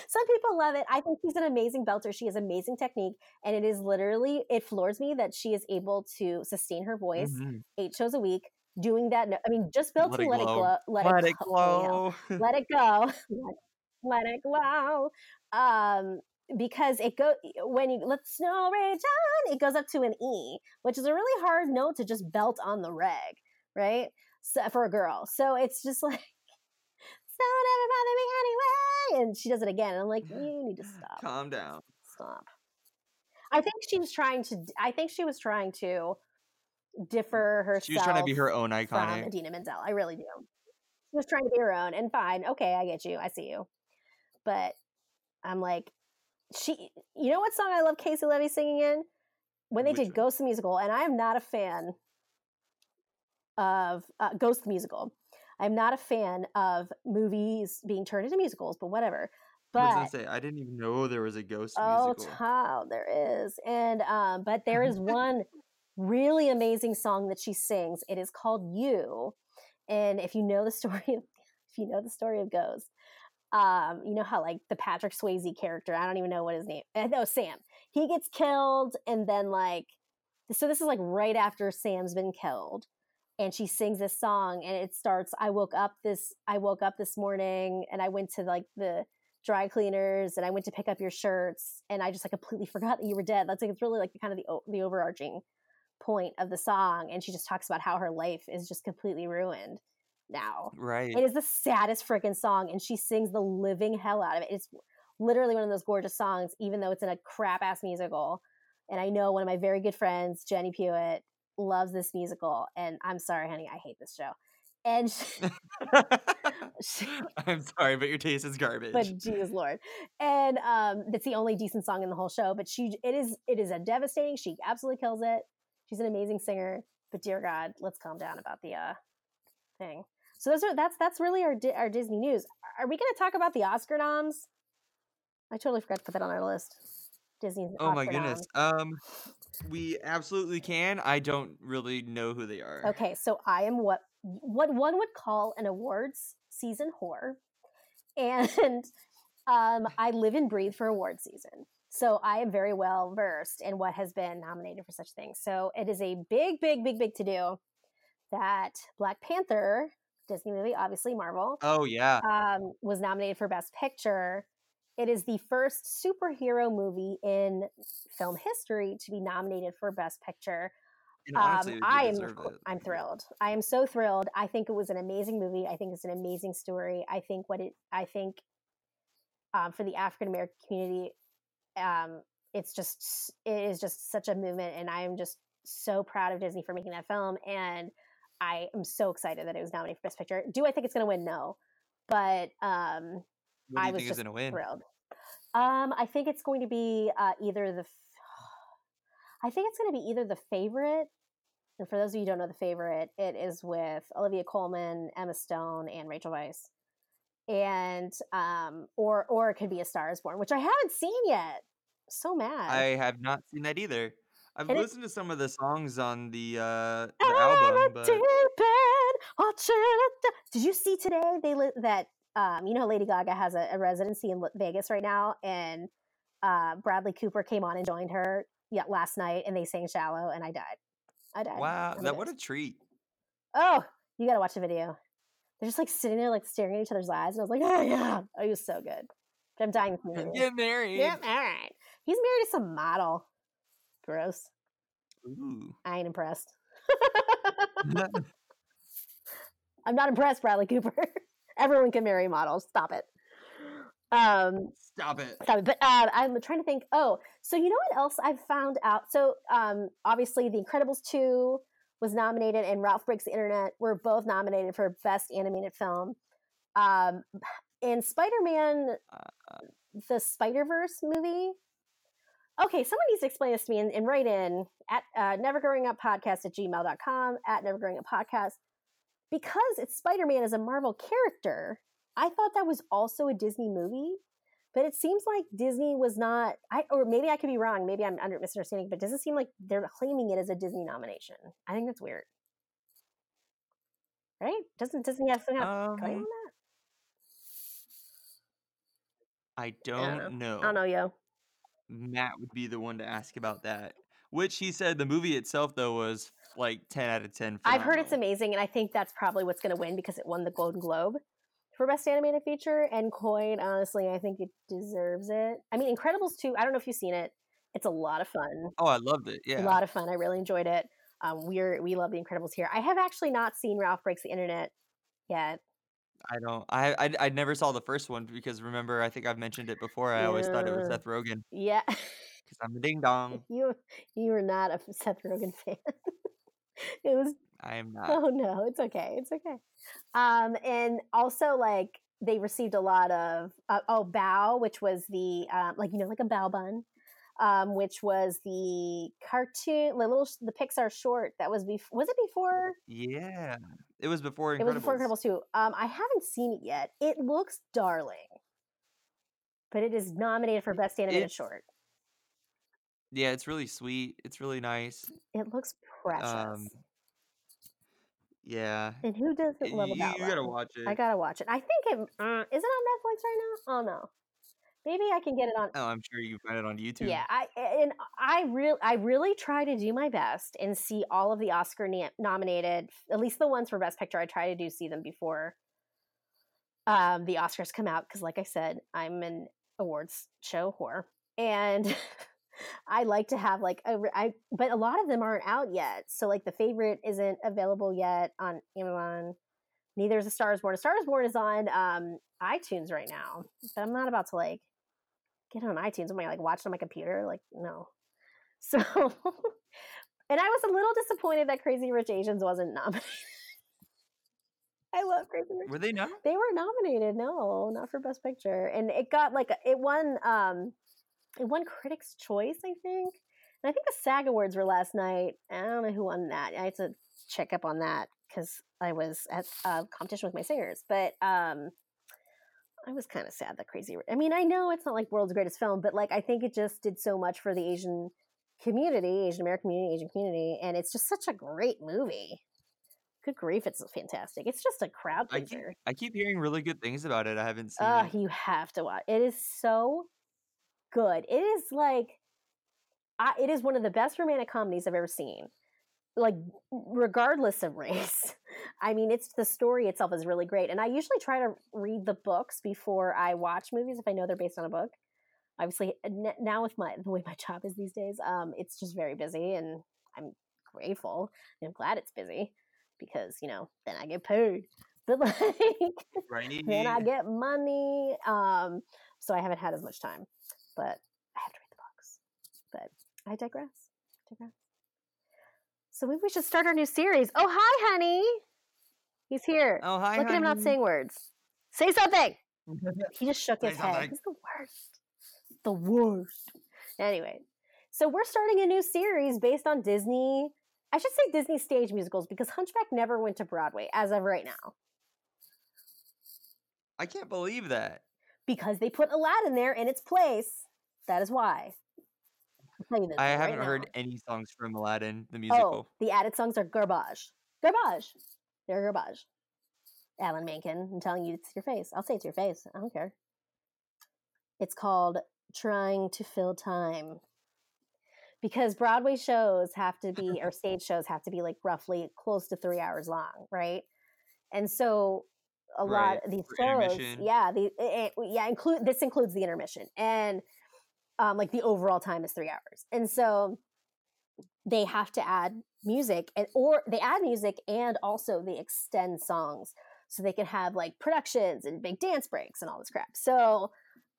Some people love it. I think she's an amazing belter. She has amazing technique, and it is literally it floors me that she is able to sustain her voice Mhm. eight shows a week doing that. No, I mean, just Let belting, let it glow. glow, let, Let it it glow, glow. let it go, let, let it glow. Um, because it go when you let snow rage on, it goes up to an E, which is a really hard note to just belt on the reg, right? So, for a girl, so it's just like. Snow never bother me anyway, and she does it again. And I'm like, you need to stop Calm down. stop. I think she was trying to. I think she was trying to differ herself. She was trying to be her own from iconic. Idina Menzel. I really do. She was trying to be her own, and fine, okay, I get you, I see you. But I'm like, she. You know what song I love Caissie Levy singing in? When they Which did one? Ghost the musical, and I am not a fan of uh, Ghost the musical. I'm not a fan of movies being turned into musicals, but whatever. I was But gonna say I didn't even know there was a ghost Oh, musical. child, there is. And um, but there is one really amazing song that she sings. It is called You. And if you know the story of if you know the story of Ghost, um, you know how like the Patrick Swayze character, I don't even know what his name. No, Sam. He gets killed and then like so this is like right after Sam's been killed. And she sings this song and it starts I woke up this I woke up this morning and I went to like the dry cleaners and I went to pick up your shirts and I just like completely forgot that you were dead. That's like it's really like kind of the the overarching point of the song and she just talks about how her life is just completely ruined now. Right. It is the saddest freaking song and she sings the living hell out of it. It's literally one of those gorgeous songs even though it's in a crap ass musical. And I know one of my very good friends, Jenny Pewitt, loves this musical and I'm sorry honey, I hate this show. And she, she, I'm sorry, but your taste is garbage. but Jesus Lord, and um, that's the only decent song in the whole show. But she, it is, it is a devastating. She absolutely kills it. She's an amazing singer. But dear God, let's calm down about the uh thing. So those are that's that's really our Di- our Disney news. Are we going to talk about the Oscar noms? I totally forgot to put that on our list. Disney's. oh my goodness. noms. Um, we absolutely can. I don't really know who they are. Okay, so I am what what one would call an awards season whore, and um, I live and breathe for award season. So I am very well versed in what has been nominated for such things. So it is a big, big, big, big to do that Black Panther Disney movie, obviously Marvel, Oh yeah. um, was nominated for Best Picture. It is the first superhero movie in film history to be nominated for Best Picture. Honestly, Um, I am, deserve of cour- it. I'm thrilled. I am so thrilled. I think it was an amazing movie. I think it's an amazing story. I think what it, I think, um, for the African American community, um, it's just, it is just such a movement, and I am just so proud of Disney for making that film. And I am so excited that it was nominated for Best Picture. Do I think it's going to win? No, but um, I was just thrilled. Um, I think it's going to be uh, either the. f- I think it's going to be either the favorite, and for those of you who don't know the favorite, it is with Olivia Colman, Emma Stone, and Rachel Weisz, and um, or or it could be A Star Is Born, which I haven't seen yet. So mad. I have not seen that either. I've And listened to some of the songs on the uh the album, but deep it Did you see today? They li- that um, you know Lady Gaga has a, a residency in L- Vegas right now, and uh, Bradley Cooper came on and joined her yeah, last night, and they sang "Shallow," and I died. I died. wow, I'm that what a treat. Oh, you gotta watch the video. They're just like sitting there, like staring at each other's eyes, and I was like, oh yeah, oh, he was so good. But I'm dying the movie. Get married. Yep, all right. He's married to some model. Gross. Ooh. I ain't impressed. I'm not impressed, Bradley Cooper. Everyone can marry models. Stop it. Um, Stop it. stop it. But uh, I'm trying to think. Oh, so you know what else I've found out? So um, obviously, The Incredibles 2 was nominated, and Ralph Breaks the Internet were both nominated for Best Animated Film. Um, in Spider Man, Uh, the Spider Verse movie. Okay, someone needs to explain this to me and, and write in at uh, nevergrowinguppodcast at gmail.com, at nevergrowinguppodcast. Because it's Spider Man as a Marvel character, I thought that was also a Disney movie. But it seems like Disney was not, I or maybe I could be wrong. Maybe I'm under misunderstanding, but it doesn't seem like they're claiming it as a Disney nomination. I think that's weird. Right? Doesn't Disney have some kind of claim on Um, that? I don't don't know. I don't know, yo. Matt would be the one to ask about that. Which he said the movie itself though was like ten out of ten. I've heard it's amazing, and I think that's probably what's going to win because it won the Golden Globe for Best Animated Feature. And Coin, honestly, I think it deserves it. I mean, Incredibles 2, I don't know if you've seen it. It's a lot of fun. Oh, I loved it. Yeah, a lot of fun. I really enjoyed it. Um, we're we love the Incredibles here. I have actually not seen Ralph Breaks the Internet yet. I don't. I, I I never saw the first one because remember I think I've mentioned it before. I always thought it was Seth Rogen Yeah, because I'm a ding dong. you you are not a Seth Rogen fan. it was I am not. oh no, it's okay. It's okay. Um, and also like they received a lot of uh, oh Bao, which was the um, like you know like a bao bun, um, which was the cartoon, the little the Pixar short that was before. Was it before? Yeah, it was before Incredibles. It was before Incredibles two. Um, I haven't seen it yet. It looks darling, but it is nominated for best animated short. yeah, it's really sweet. It's really nice. It looks precious. Um, yeah, and who doesn't love you, you gotta watch it. I gotta watch it. I think it uh, is it on Netflix right now. Oh no, maybe I can get it on. Oh, I'm sure you find it on YouTube. Yeah, I and I really I really try to do my best and see all of the Oscar na- nominated, at least the ones for Best Picture. I try to do see them before um, the Oscars come out because, like I said, I'm an awards show whore, and I like to have like a I, but a lot of them aren't out yet. So like the favorite isn't available yet on Amazon. Neither is A Star Is Born. A Star Is Born is on um, iTunes right now, but I'm not about to like get it on iTunes. Am I like watch it on my computer? Like no. So, and I was a little disappointed that Crazy Rich Asians wasn't nominated. I love Crazy Rich. Were they not? They were nominated. No, not for Best Picture, and it got like a- it won. Um, it won Critics' Choice, I think. And I think the SAG Awards were last night. I don't know who won that. I had to check up on that because I was at a competition with my singers. But um, I was kind of sad that Crazy. I mean, I know it's not like world's greatest film, but like I think it just did so much for the Asian community, Asian American community, Asian community, and it's just such a great movie. Good grief, it's fantastic. It's just a crowd pleaser. I keep hearing really good things about it. I haven't seen it. you have to watch. It is so good. It is like, I, it is one of the best romantic comedies I've ever seen. Like, regardless of race. I mean, it's the story itself is really great. And I usually try to read the books before I watch movies if I know they're based on a book. Obviously, now with my the way my job is these days, um, it's just very busy, and I'm grateful and I'm glad it's busy because you know then I get paid. But like, Right? then I get money. Um, so I haven't had as much time, but I have to read the books. But I digress. digress. So maybe we should start our new series. Oh, hi, honey. He's here. Oh hi, Look at him not saying words. Say something. He just shook his head. He's the worst. The worst. Anyway, so we're starting a new series based on Disney. I should say Disney stage musicals because Hunchback never went to Broadway as of right now I can't believe that. because they put Aladdin there in its place. That is why. You this I right haven't heard now. any songs from Aladdin the musical. Oh, musical. the added songs are garbage. Garbage. They're garbage. Alan Menken, I'm telling you, it's your face. I'll say it's your face. I don't care. It's called Trying to Fill Time. Because Broadway shows have to be, or stage shows have to be like roughly close to three hours long, right? And so a lot of these shows, yeah, the it, yeah, include this includes the intermission, and um, like the overall time is three hours, and so they have to add music and or they add music and also they extend songs so they can have like productions and big dance breaks and all this crap. So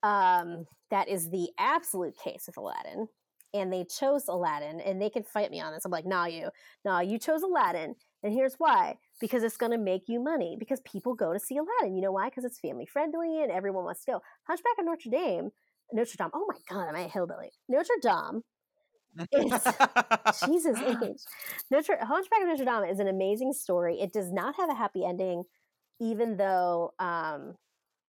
um that is the absolute case with aladdin. And they chose aladdin and they can fight me on this. I'm like nah you nah you chose aladdin and here's why. Because it's going to make you money. Because people go to see aladdin. You know why? Because it's family friendly and everyone wants to go. Hunchback of notre dame notre dame oh my god am i a hillbilly notre dame Jesus age. Notre Hunchback of Notre Dame is an amazing story. It does not have a happy ending, even though um,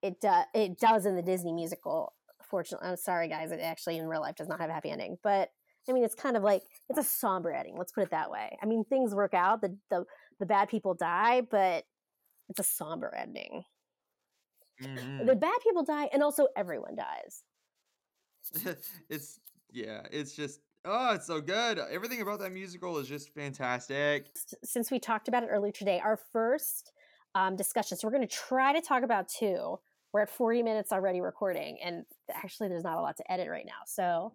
it do, it does in the Disney musical. Fortunately, I'm sorry, guys. It actually in real life does not have a happy ending, but I mean, it's kind of like it's a somber ending. Let's put it that way. I mean, things work out. The the the bad people die, but it's a somber ending. Mhm. The bad people die, and also everyone dies. it's yeah, it's just oh, it's so good. Everything about that musical is just fantastic. since we talked about it earlier today, our first um, discussion. So we're going to try to talk about two. We're at 40 minutes already recording, and actually, there's not a lot to edit right now. So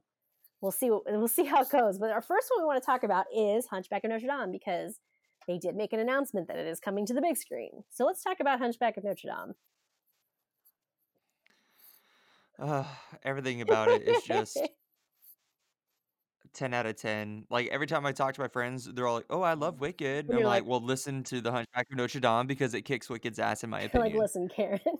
we'll see. what- We'll see how it goes. But our first one we want to talk about is Hunchback of Notre Dame because they did make an announcement that it is coming to the big screen. So let's talk about Hunchback of Notre Dame. Uh, everything about it is just 10 out of 10. Like, every time I talk to my friends, they're all like, "Oh, I love Wicked." And I'm you're like, like "Well, listen to The Hunchback of Notre Dame because it kicks Wicked's ass in my You're like, opinion." "Listen, Karen."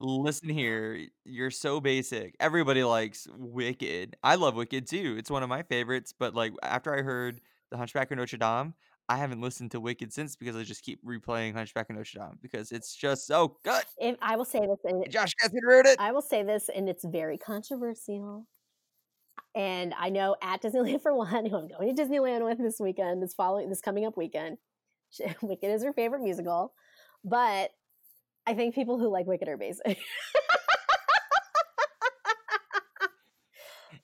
Listen here, you're so basic. Everybody likes Wicked. I love Wicked too. It's one of my favorites, but, like, after I heard The Hunchback of Notre Dame, I haven't listened to Wicked since because I just keep replaying Hunchback of Notre Dame because it's just so good. If I will say this, and Josh Gaskin wrote it. I will say this, and it's very controversial. And I know at Disneyland for one, who I'm going to Disneyland with this weekend, this following this coming up weekend. Wicked is her favorite musical, but I think people who like Wicked are basic.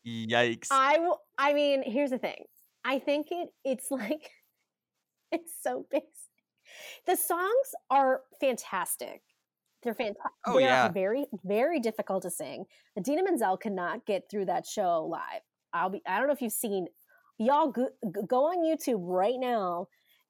Yikes. I will. I mean, here's the thing. I think it. It's like it's so basic. The songs are fantastic. They're oh, fantastic. Oh, They're yeah. very, very difficult to sing. Idina Menzel cannot get through that show live. I'll be. I don't know if you've seen. Y'all go, go on YouTube right now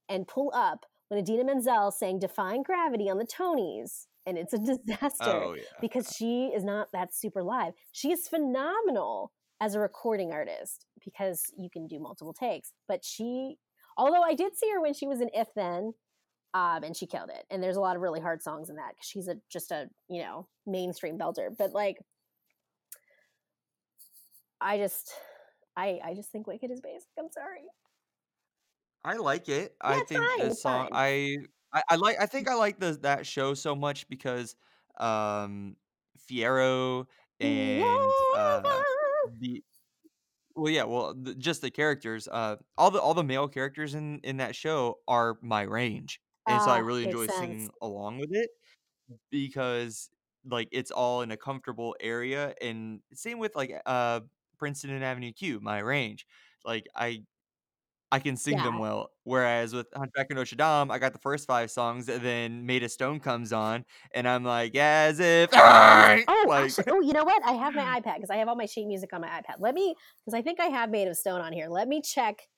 and pull up when Idina Menzel sang "Defying Gravity" on the Tonys, and it's a disaster Oh, yeah. because she is not that super live. She is phenomenal as a recording artist because you can do multiple takes. But she, although I did see her when she was in If Then, um, and she killed it. And there's a lot of really hard songs in that because she's a just a you know mainstream belter. But like, I just, I I just think Wicked is basic. I'm sorry. I like it. Yeah, I think fine, the song. I, I I like I think I like the that show so much because um Fiyero and uh the well yeah, well just the characters uh all the all the male characters in in that show are my range. And so I Ah, really makes enjoy sense. singing along with it because like it's all in a comfortable area and same with like uh Princeton and Avenue Q, my range. Like I I can sing them well. Whereas with Hunchback of Notre Dame, I got the first 5 songs, and then Made of Stone comes on, and I'm like, "As if Oh, like actually, oh, you know what? I have my iPad because I have all my sheet music on my iPad. Let me, because I think I have Made of Stone on here. Let me check.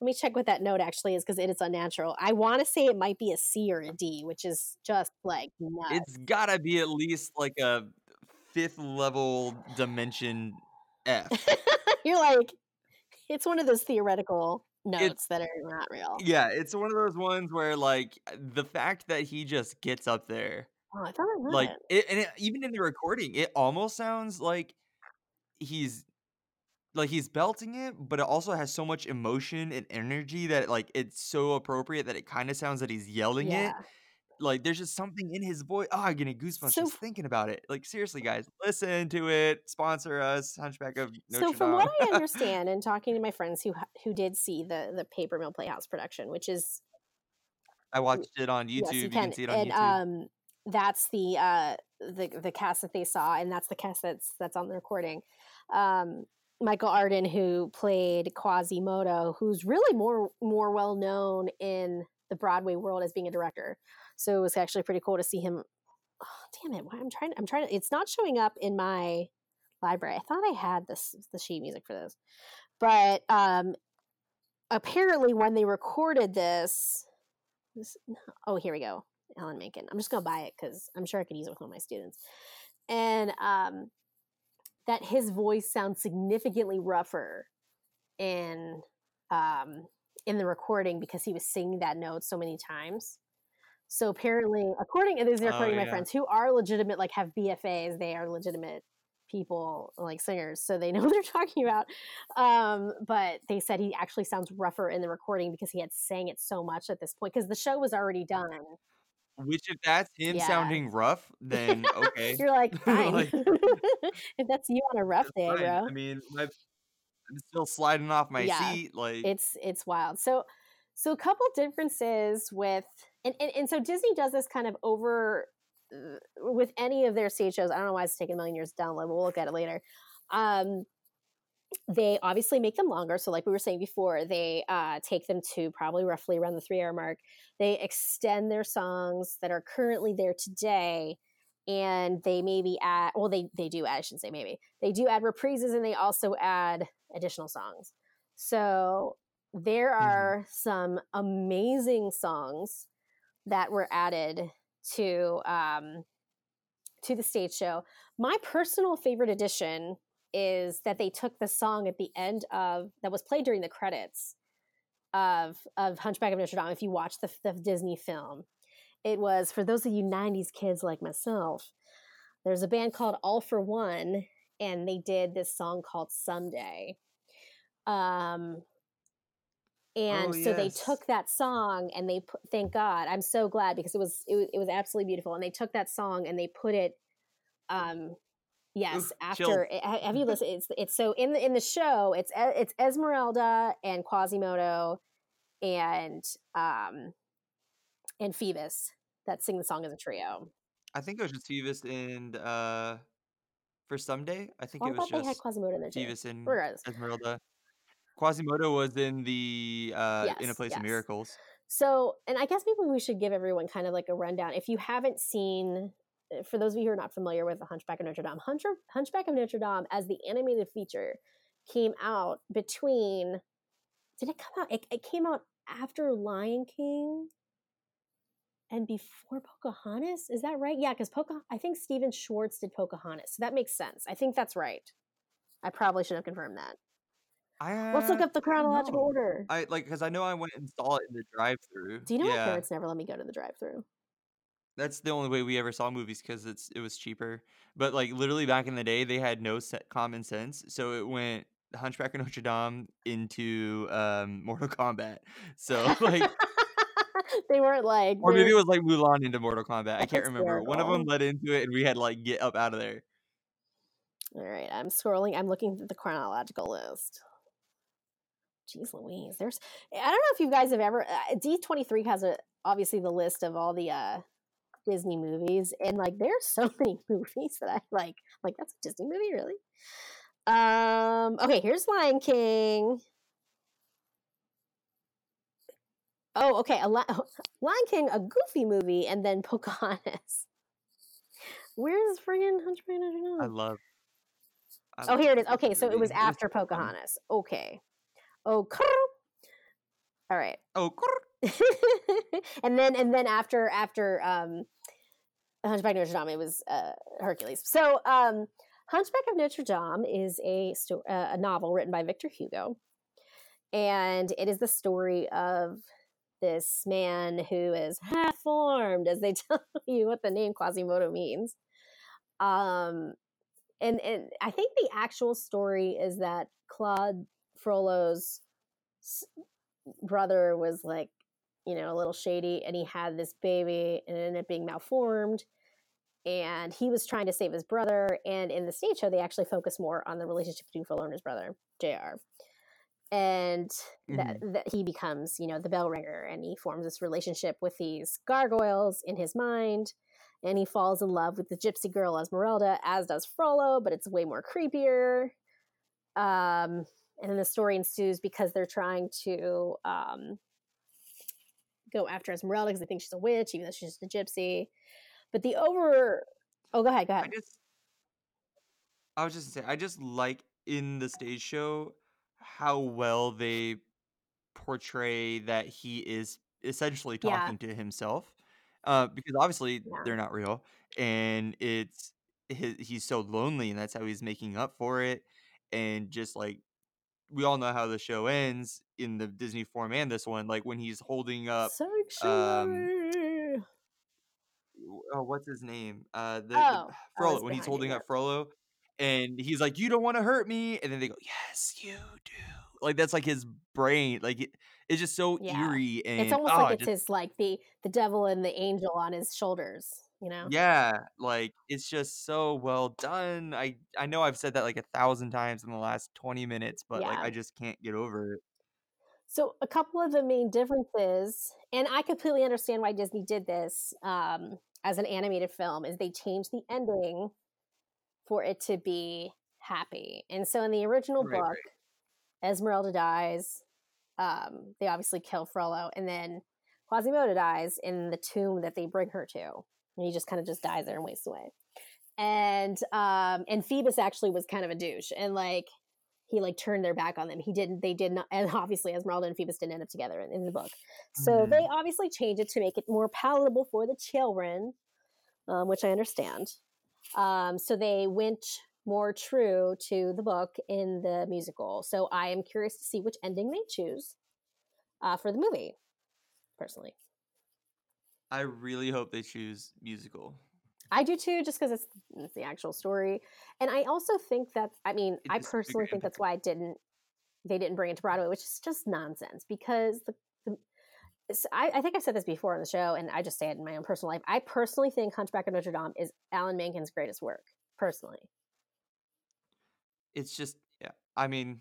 Let me check what that note actually is because it is unnatural. I want to say it might be a C or a D, which is just like nuts. it's gotta be at least like a 5th level dimension F. You're like, it's one of those theoretical notes It's that are not real. yeah, it's one of those ones where, like, uh, the fact that he just gets up there, Oh, I thought I like, it. and it even in the recording, it almost sounds like he's like, he's belting it, but it also has so much emotion and energy that, like, it's so appropriate that it kinda sounds that he's yelling Yeah. it. Like, there's just something in his voice oh, I'm getting goosebumps So, just thinking about it. Like, seriously, guys, listen to it, sponsor us, Hunchback of so Notre from what I understand, and talking to my friends who who did see the the Paper Mill Playhouse production, which is I watched it on yes, YouTube, you you can, can see it on and YouTube. um, that's the uh the the cast that they saw, and that's the cast that's that's on the recording. Um, Michael Arden, who played Quasimodo, who's really more more well known in the Broadway world as being a director. So it was actually pretty cool to see him. Oh, damn it! Why I'm trying. I'm trying to. It's not showing up in my library. I thought I had this the sheet music for this, but um, apparently when they recorded this, this oh here we go, Alan Menken. I'm just gonna buy it because I'm sure I could use it with one of my students, and um, that his voice sounds significantly rougher in um in the recording because he was singing that note so many times. So apparently, according and these are Oh, according to my friends who are legitimate, like have BFAs, they are legitimate people, like singers, so they know what they're talking about. Um, but they said he actually sounds rougher in the recording because he had sang it so much at this point because the show was already done. Which if that's him Yeah. sounding rough, then okay. You're like, fine. Like, if that's you on a rough day, fine. bro. I mean, my I'm still sliding off my Yeah. seat, like it's it's wild so so a couple differences with and, and and so disney does this kind of over uh, with any of their stage shows i don't know why it's taking a million years to download but we'll look at it later. Um they obviously make them longer. So like we were saying before they uh, take them to probably roughly around the three hour mark. They extend their songs that are currently there today and they maybe add well they they do add i shouldn't say maybe they do add reprises and they also add additional songs. So there Mhm. are some amazing songs that were added to um to the stage show my personal favorite addition is that they took the song at the end of that was played during the credits of of Hunchback of Notre Dame. If you watch the, the Disney film, it was for those of you '90s kids like myself. There's a band called All-4-One, and they did this song called Someday. Um, and Oh so they took that song and they put, thank God, I'm so glad because it was, it was it was absolutely beautiful. And they took that song and they put it, um, yes, Oof, after. ha- Have you listened? It's it's so in the in the show, it's it's Esmeralda and Quasimodo, and um, and Phoebus that sing the song as a trio. I think it was just Phoebus and uh for someday. I think Oh, I it was thought they had just Quasimodo in there too. Phoebus and Regardless, Esmeralda. Quasimodo was in the uh in a yes, place of miracles. So, and I guess maybe we should give everyone kind of like a rundown. If you haven't seen, uh, for those of you who are not familiar with the Hunchback of Notre Dame, Hunch- Hunchback of Notre Dame as the animated feature came out between, did it come out? It, it came out after Lion King and before Pocahontas. Is that right? Yeah, because Poca, I think Stephen Schwartz did Pocahontas. So that makes sense. I think that's right. I probably should have confirmed that. I Let's look uh, up the chronological order. I like because I know I went and saw it in the drive-through. Do you know my Yeah, parents never let me go to the drive-through? that's the only way we ever saw movies because it's it was cheaper. But like literally back in the day, they had no set common sense, so it went Hunchback of Notre Dame into um Mortal Kombat. So like, they weren't like or maybe it was like Mulan into Mortal Kombat. I can't remember. One of them led into it, and we had like get up out of there. All right, I'm scrolling. I'm looking at the chronological list. Jeez Louise, there's. I don't know if you guys have ever. Uh, D23 has a obviously the list of all the uh Disney movies, and like there's so many movies that I like. Like that's a Disney movie, really? Um. Okay, here's Lion King. Oh, okay. A Li- Lion King, a Goofy movie, and then Pocahontas. Where's friggin' Hunchback I love. I Oh, here it is. Okay, so it was after. Pocahontas. Okay. Oh, all right. Oh, and then and then after after um Hunchback of Notre Dame, it was uh, Hercules. So um, Hunchback of Notre Dame is a sto- uh, a novel written by Victor Hugo, and it is the story of this man who is half formed, as they tell you what the name Quasimodo means. Um, and and I think the actual story is that Claude Frollo's brother was like, you know, a little shady, and he had this baby, and it ended up being malformed. And he was trying to save his brother. And in the stage show, they actually focus more on the relationship between Frollo and his brother, Jr. And that, Mhm. that he becomes, you know, the bell ringer, and he forms this relationship with these gargoyles in his mind. And he falls in love with the gypsy girl Esmeralda, as does Frollo, but it's way more creepier. Um, and then the story ensues because they're trying to um, go after Esmeralda because they think she's a witch, even though she's just a gypsy. But the over oh, go ahead, go I ahead. just I was just gonna say I just like in the stage show how well they portray that he is essentially Yeah, talking to himself. Uh, because obviously yeah, they're not real, and it's he, he's so lonely, and that's how he's making up for it. And just like we all know how the show ends in the Disney form and this one, like when he's holding up um sanctuary. w- oh, what's his name? Uh, the the Oh, oh, Frollo when he's holding up Frollo, and he's like, "You don't want to hurt me," and then they go, "Yes, you do." Like that's like his brain. Like it, it's just so yeah. eerie and It's almost oh, like it's just his like the the devil and the angel on his shoulders. You know? yeah, like it's just so well done. I I know I've said that like a thousand times in the last twenty minutes, but like I just can't get over it. So a couple of the main differences, and I completely understand why Disney did this um, as an animated film, is they changed the ending for it to be happy. And so in the original Right, book, right. Esmeralda dies. Um, they obviously kill Frollo, and then Quasimodo dies in the tomb that they bring her to, and he just kind of just dies there and wastes away. And um, and Phoebus actually was kind of a douche, and like he like turned their back on them. He didn't. They did not. And obviously, Esmeralda and Phoebus didn't end up together in, in the book. So they Mhm. obviously changed it to make it more palatable for the children, um, which I understand. Um, so they went more true to the book in the musical. So I am curious to see which ending they choose uh, for the movie, personally. I really hope they choose musical. I do too, just because it's, it's, the actual story, and I also think that I mean, it I personally think that's why I didn't they didn't bring it to Broadway, which is just nonsense because the, the I, I, think I said this before on the show, and I just say it in my own personal life. I personally think Hunchback of Notre Dame is Alan Menken's greatest work, personally. It's just, yeah. I mean,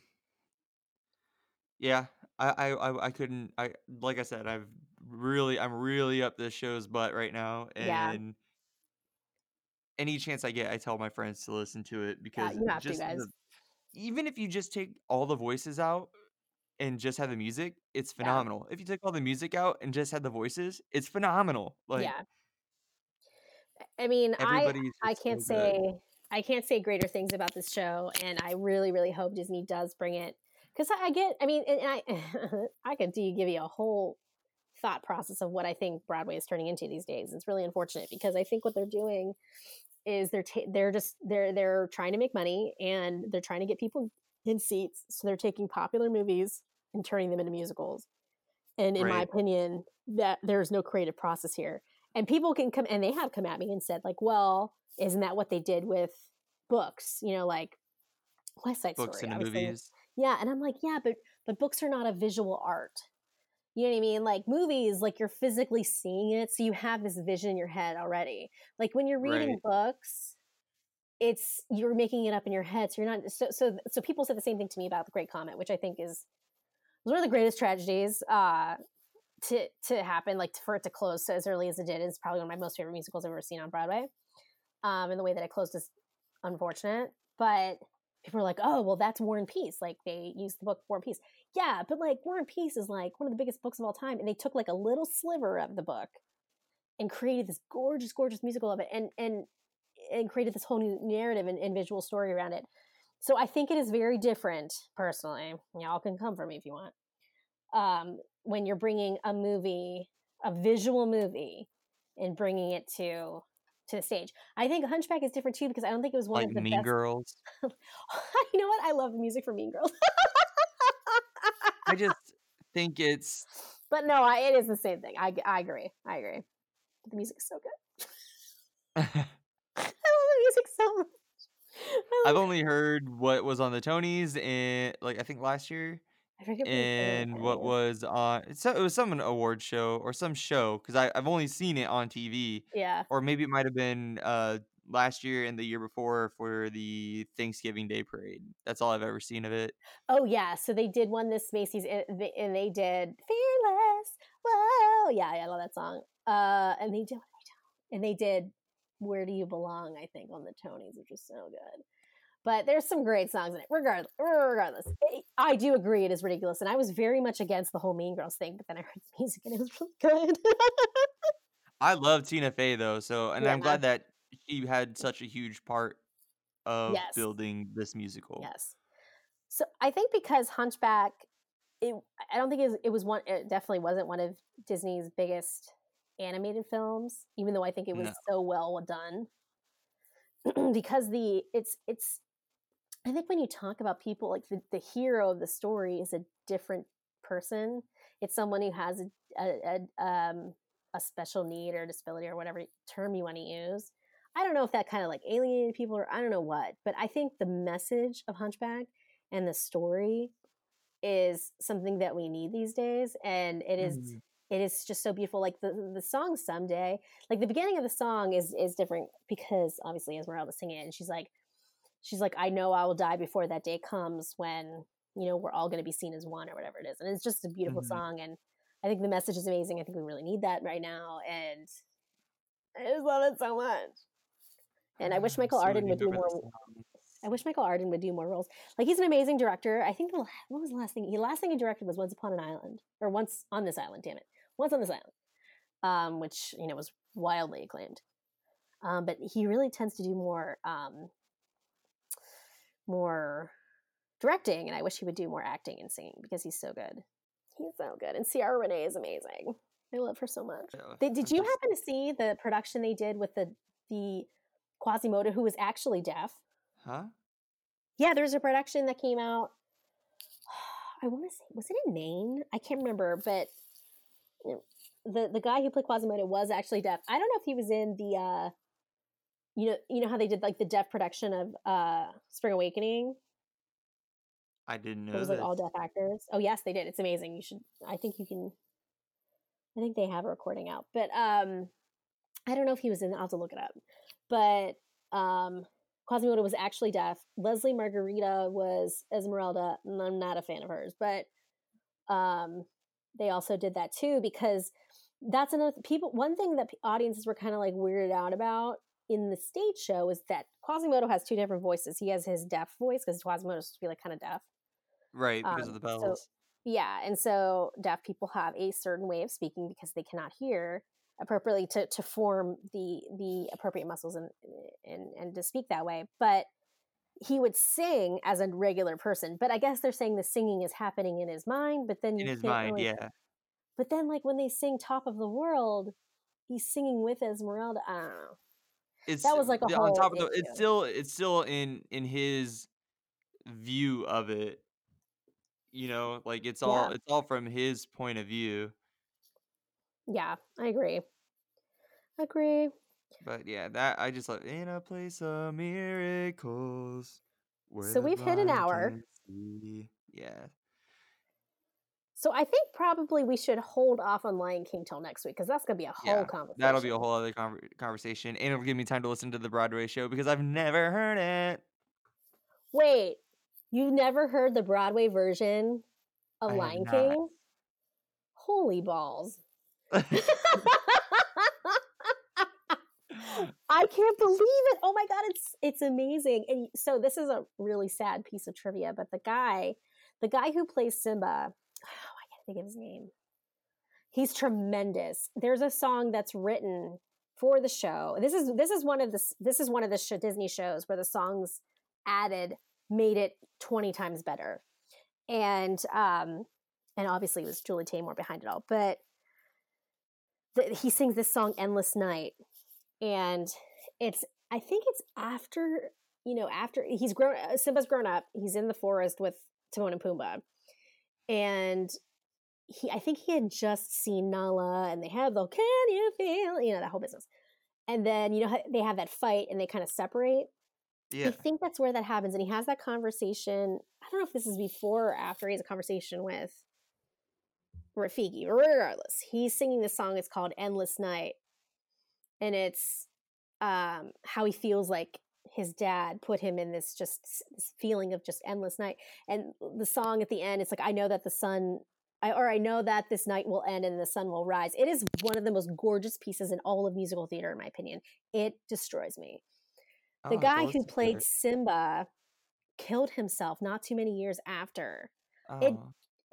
yeah. I, I, I couldn't. I like I said, I've really, I'm really up this show's butt right now, and yeah. any chance I get, I tell my friends to listen to it because yeah, just to, the, even if you just take all the voices out and just have the music, it's phenomenal. Yeah. If you took all the music out and just had the voices, it's phenomenal. Like, yeah. I mean, I I can't so say I can't say greater things about this show, and I really, really hope Disney does bring it because I, I, get. I mean, and I I could do give you a whole thought process of what I think Broadway is turning into these days. It's really unfortunate because I think what they're doing is they're ta- they're just they're they're trying to make money and they're trying to get people in seats. So they're taking popular movies and turning them into musicals. And in right. my opinion that there's no creative process here. And people can come and they have come at me and said like well isn't that what they did with books? You know like west side books story and movies. Yeah. And i'm like yeah but but books are not a visual art you know what I mean? Like movies, like you're physically seeing it, so you have this vision in your head already. Like when you're reading right. books, it's you're making it up in your head. So you're not so so so people said the same thing to me about the Great Comet, which I think is one of the greatest tragedies uh to to happen, like for it to close so as early as it did is probably one of my most favorite musicals I've ever seen on Broadway. Um, and the way that it closed is unfortunate. But people are like, oh, well, that's War and Peace. Like they used the book War and Peace. Yeah, but like War and Peace is like one of the biggest books of all time. And they took like a little sliver of the book and created this gorgeous, gorgeous musical of it and and and created this whole new narrative and, and visual story around it. So I think it is very different, personally. Y'all can come for me if you want. Um, when you're bringing a movie, a visual movie, and bringing it to to the stage. I think Hunchback is different too because I don't think it was one like of the Mean best... Girls. you know what? I love the music for Mean Girls. I just think it's. But no, I, it is the same thing. I, I agree. I agree. The music is so good. I love the music so much. I've only heard what was on the Tonys and like I think last year and what was on so it was some award show or some show because I've only seen it on TV. Yeah. Or maybe it might have been uh last year and the year before for the Thanksgiving Day parade. That's all I've ever seen of it. Oh yeah, so they did one this Macy's and they did Fearless. Whoa, yeah, I love that song. Uh, and they did and they did Where Do You Belong? I think on the Tonys, which was so good. But there's some great songs in it. Regardless, regardless, I do agree it is ridiculous, and I was very much against the whole Mean Girls thing. But then I heard the music and it was really good. I love Tina Fey though, so and yeah. I'm glad that she had such a huge part of yes. building this musical. Yes. So I think because Hunchback, it I don't think it was, it was one. It definitely wasn't one of Disney's biggest animated films, even though I think it was no. so well done. because the it's it's I think when you talk about people, like the, the hero of the story is a different person. It's someone who has a, a, a, um, a special need or disability or whatever term you want to use. I don't know if that kind of like alienated people or I don't know what, but I think the message of Hunchback and the story is something that we need these days. And it is, mm. it is just so beautiful. Like the, the song someday, like the beginning of the song is, is different because obviously Esmeralda singing it and she's like, she's like, I know I will die before that day comes when, you know, we're all going to be seen as one or whatever it is. And it's just a beautiful mm-hmm. song. And I think the message is amazing. I think we really need that right now. And I just love it so much. And I wish Michael so Arden would do more. I wish Michael Arden would do more roles. Like he's an amazing director. I think the what was the last thing? The last thing he directed was Once Upon an Island, or Once on this Island. Damn it, Once on this Island, um, which you know was wildly acclaimed. Um, but he really tends to do more um, more directing, and I wish he would do more acting and singing because he's so good. He's so good, and Ciara Renee is amazing. I love her so much. Yeah, did you happen to see the production they did with the the Quasimodo, who was actually deaf? Huh? Yeah, there's a production that came out. I want to say, was it in Maine? I can't remember, but you know, the the guy who played Quasimodo was actually deaf. I don't know if he was in the, uh you know, you know how they did like the deaf production of uh Spring Awakening. I didn't know. It was like all deaf actors. Oh yes, they did. It's amazing. You should. I think you can. I think they have a recording out, but um, I don't know if he was in. I'll have to look it up. But um, Quasimodo was actually deaf. Leslie Margarita was Esmeralda, and I'm not a fan of hers, but um, they also did that too because that's another people. One thing that audiences were kind of like weirded out about in the stage show is that Quasimodo has two different voices. He has his deaf voice because Quasimodo's supposed to be like kind of deaf. Right, because of Um, the so bells. yeah, and so deaf people have a certain way of speaking because they cannot hear appropriately to, to form the the appropriate muscles and, and and to speak that way. But he would sing as a regular person. But I guess they're saying the singing is happening in his mind. But then In you his mind, really. yeah. But then, like when they sing "Top of the World," he's singing with Esmeralda. I don't know. It's That was like a yeah, on top of the it's still it's still in in his view of it. You know, like it's all Yeah, it's all from his point of view. Yeah, I agree. Agree. But yeah, that I just love in a place of miracles where So we've hit an hour. Yeah. So I think probably we should hold off on Lion King till next week because that's gonna be a whole Yeah. That'll be a whole other conver- conversation and it'll give me time to listen to the Broadway show because I've never heard it. Wait, you've never heard the Broadway version of I Lion. King? Holy balls. I can't believe it. Oh my god, it's it's amazing. And so this is a really sad piece of trivia, but the guy, the guy who plays Simba, oh, I can't think of his name. He's tremendous. There's a song that's written for the show. This is this is one of the this is one of the Disney shows where the songs added made it 20 times better. And um and obviously it was Julie Taymor behind it all, but the, he sings this song endless night and it's i think it's after you know after he's grown uh, simba's grown up he's in the forest with timon and pumbaa and he i think he had just seen nala and they have the can you feel you know that whole business. And then you know they have that fight and they kind of separate. I think that's where that happens and he has that conversation i don't know if this is before or after he has a conversation with rafiki regardless. He's singing this song. It's called endless night. And it's um how he feels like his dad put him in this just this feeling of just endless night. And the song at the end it's like i know that the sun I, or i know that this night will end and the sun will rise. It is one of the most gorgeous pieces in all of musical theater in my opinion. It destroys me. The to guy who played simba killed himself not too many years after. Oh. it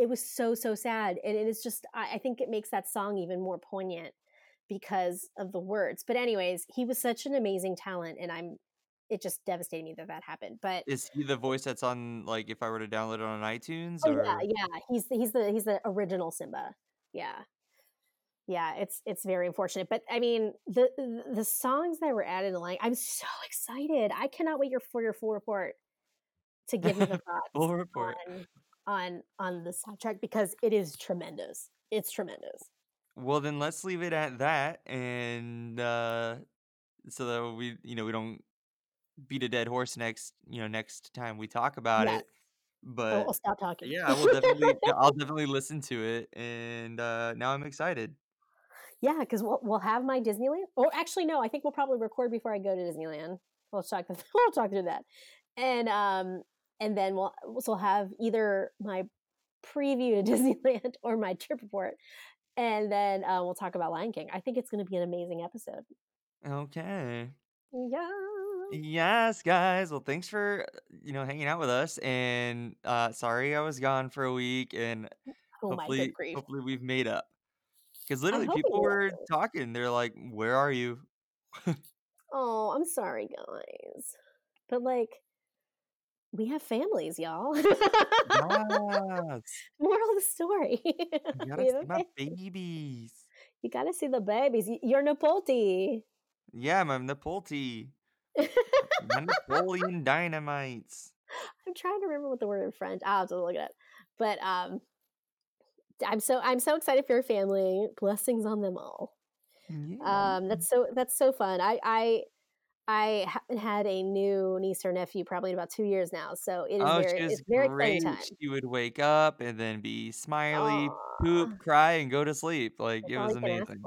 was so so sad and it is just I, I think it makes that song even more poignant because of the words but anyways he was such an amazing talent and i'm it just devastated me that that happened but Is he the voice that's on like if I were to download it on iTunes oh yeah or yeah he's the, he's the he's the original simba yeah yeah it's it's very unfortunate but i mean the the, the songs that were added like i'm so excited i cannot wait your for your full report to give me the thoughts full report? on on on the soundtrack because it is tremendous it's tremendous Well, then let's leave it at that, and uh, so that we, you know, we don't beat a dead horse next, you know, next time we talk about yes it. But I'll stop talking yeah, I will definitely, I'll definitely listen to it, and uh, now I'm excited. Yeah, because we'll we'll have my Disneyland. Or actually, no, I think we'll probably record before I go to Disneyland. We'll talk. We'll talk through that, and um, and then we'll so we'll have either my preview to Disneyland or my trip report, and then uh, we'll talk about Lion King. I think it's going to be an amazing episode. Okay. Yeah. Yes, guys. Well, thanks for you know hanging out with us, and uh, sorry I was gone for a week, and Oh my hopefully, grief! hopefully we've made up. Because literally, people were talking. They're like, "Where are you?" Oh, I'm sorry, guys, but like we have families, y'all. Yes. Moral of the story. You gotta we see a my babies. You gotta see the babies. You're Napolti. Yeah, Napolti. My Napoleon dynamites. I'm trying to remember what the word in French. I'll have to look it up. But um, I'm so I'm so excited for your family. Blessings on them all. Yeah. Um, that's so that's so fun. I I I haven't had a new niece or nephew probably in about two years now, so it is Oh, very it's very great. time. She would wake up and then be smiley, Aw, poop, cry, and go to sleep. Like that's it was amazing.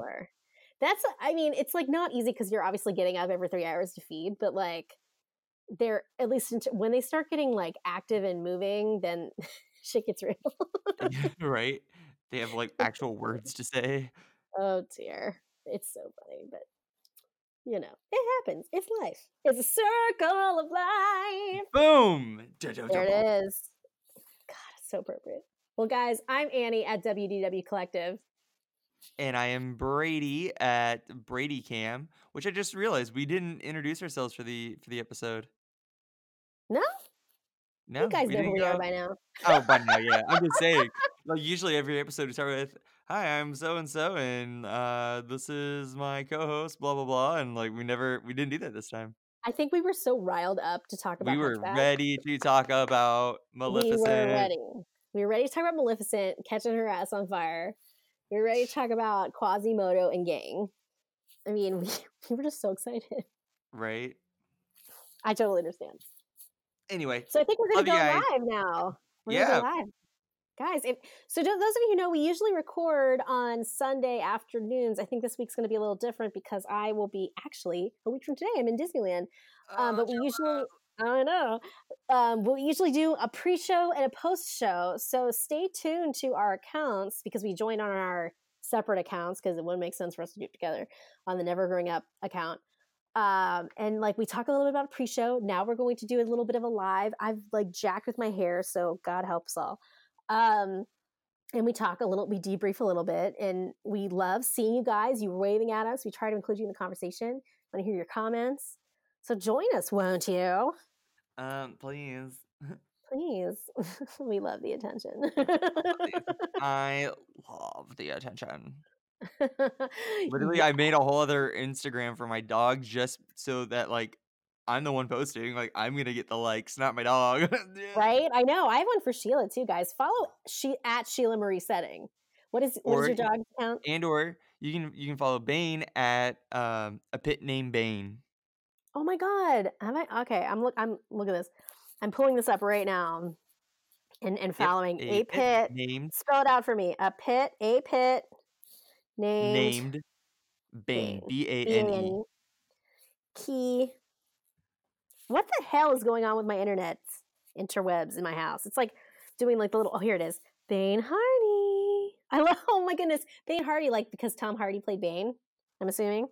That's I mean, it's like not easy because you're obviously getting up every three hours to feed, but like they're at least when they start getting like active and moving, then shit gets real. right? They have like actual words to say. oh dear, it's so funny, but you know, it happens. It's life. It's a circle of life. Boom. There it is. God, it's so appropriate. Well, guys, I'm Annie at WDW Collective. And I am Brady at Brady Cam, which I just realized we didn't introduce ourselves for the for the episode. No, No, you guys know who we are by now. Oh, by now, yeah. I'm just saying. Like usually every episode we start with, "Hi, I'm so and so, and uh, this is my co-host." Blah blah blah, and like we never, we didn't do that this time. I think we were so riled up to talk about. We were Hunchback. ready to talk about Maleficent. We were ready. We were ready to talk about Maleficent catching her ass on fire. We were ready to talk about Quasimodo and gang. I mean, we, we were just so excited. Right. I totally understand. Anyway, So I think we're gonna go live now. We're Yeah. gonna go live. Guys, if so those of you who know we usually record on Sunday afternoons. I think this week's gonna be a little different because I will be actually a week from today, I'm in Disneyland. Um, Oh, but we usually I don't know. Um, we'll usually do a pre-show and a post-show. So stay tuned to our accounts because we join on our separate accounts because it wouldn't make sense for us to do it together on the Never Growing Up account. Um, and like we talk a little bit about pre-show. Now we're going to do a little bit of a live. I've like jacked with my hair, so God helps all. Um, and we talk a little, we debrief a little bit, and we love seeing you guys. You waving at us. We try to include you in the conversation. Want to hear your comments? So join us, won't you? um, please. Please. we love the attention. I love the attention. Literally, Literally, I made a whole other Instagram for my dog just so that like I'm the one posting. Like I'm gonna get the likes, not my dog. Yeah. right? I know. I have one for Sheila too, guys. Follow she at Sheila Marie Setting. What is what is Or your dog's account? And or you can you can follow Bane at um a pit named Bane. Oh my god. Am I okay? I'm look I'm look at this. I'm pulling this up right now and and following a a pit. named Spell it out for me. A pit, a pit named, named Bane. B A N E. Key. What the hell is going on with my internet interwebs in my house? It's like doing like the little. Oh, here it is. Bane Hardy. I love. Oh my goodness, Bane Hardy. Like because Tom Hardy played Bane. I'm assuming.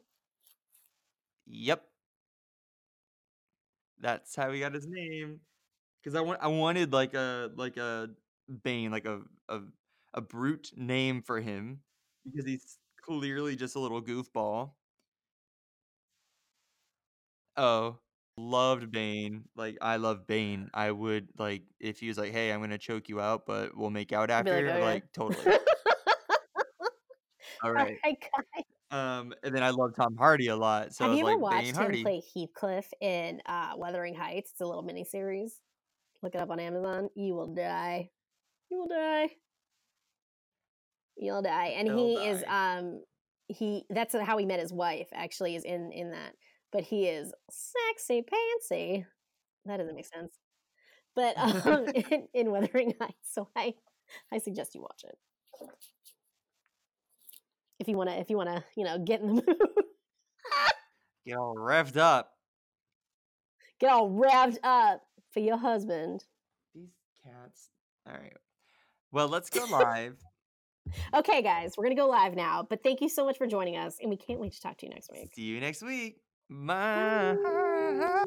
Yep. That's how he got his name. Because I want I wanted like a like a Bane, like a a a brute name for him because he's clearly just a little goofball. Oh, loved Bane. Like I love Bane. I would like if he was like, "Hey, I'm gonna choke you out, but we'll make out I'd be like, after." "Okay." Like totally. All right. guys. Um, and then I love Tom Hardy a lot, so I Have was you ever like watched Bane him Hardy. play Heathcliff in uh, Wuthering Heights? It's a little mini series. Look it up on Amazon. You will die. You will die. You'll die. And He'll he is um he that's how he met his wife actually is in in that. But he is sexy pantsy. That doesn't make sense. But um in, in Wuthering Heights. So I I suggest you watch it. If you wanna if you wanna, you know, get in the mood. Get all revved up. get all revved up for your husband. These cats. All right. Well, let's go live. Okay, guys, we're gonna go live now. But thank you so much for joining us, and we can't wait to talk to you next week. See you next week. Bye.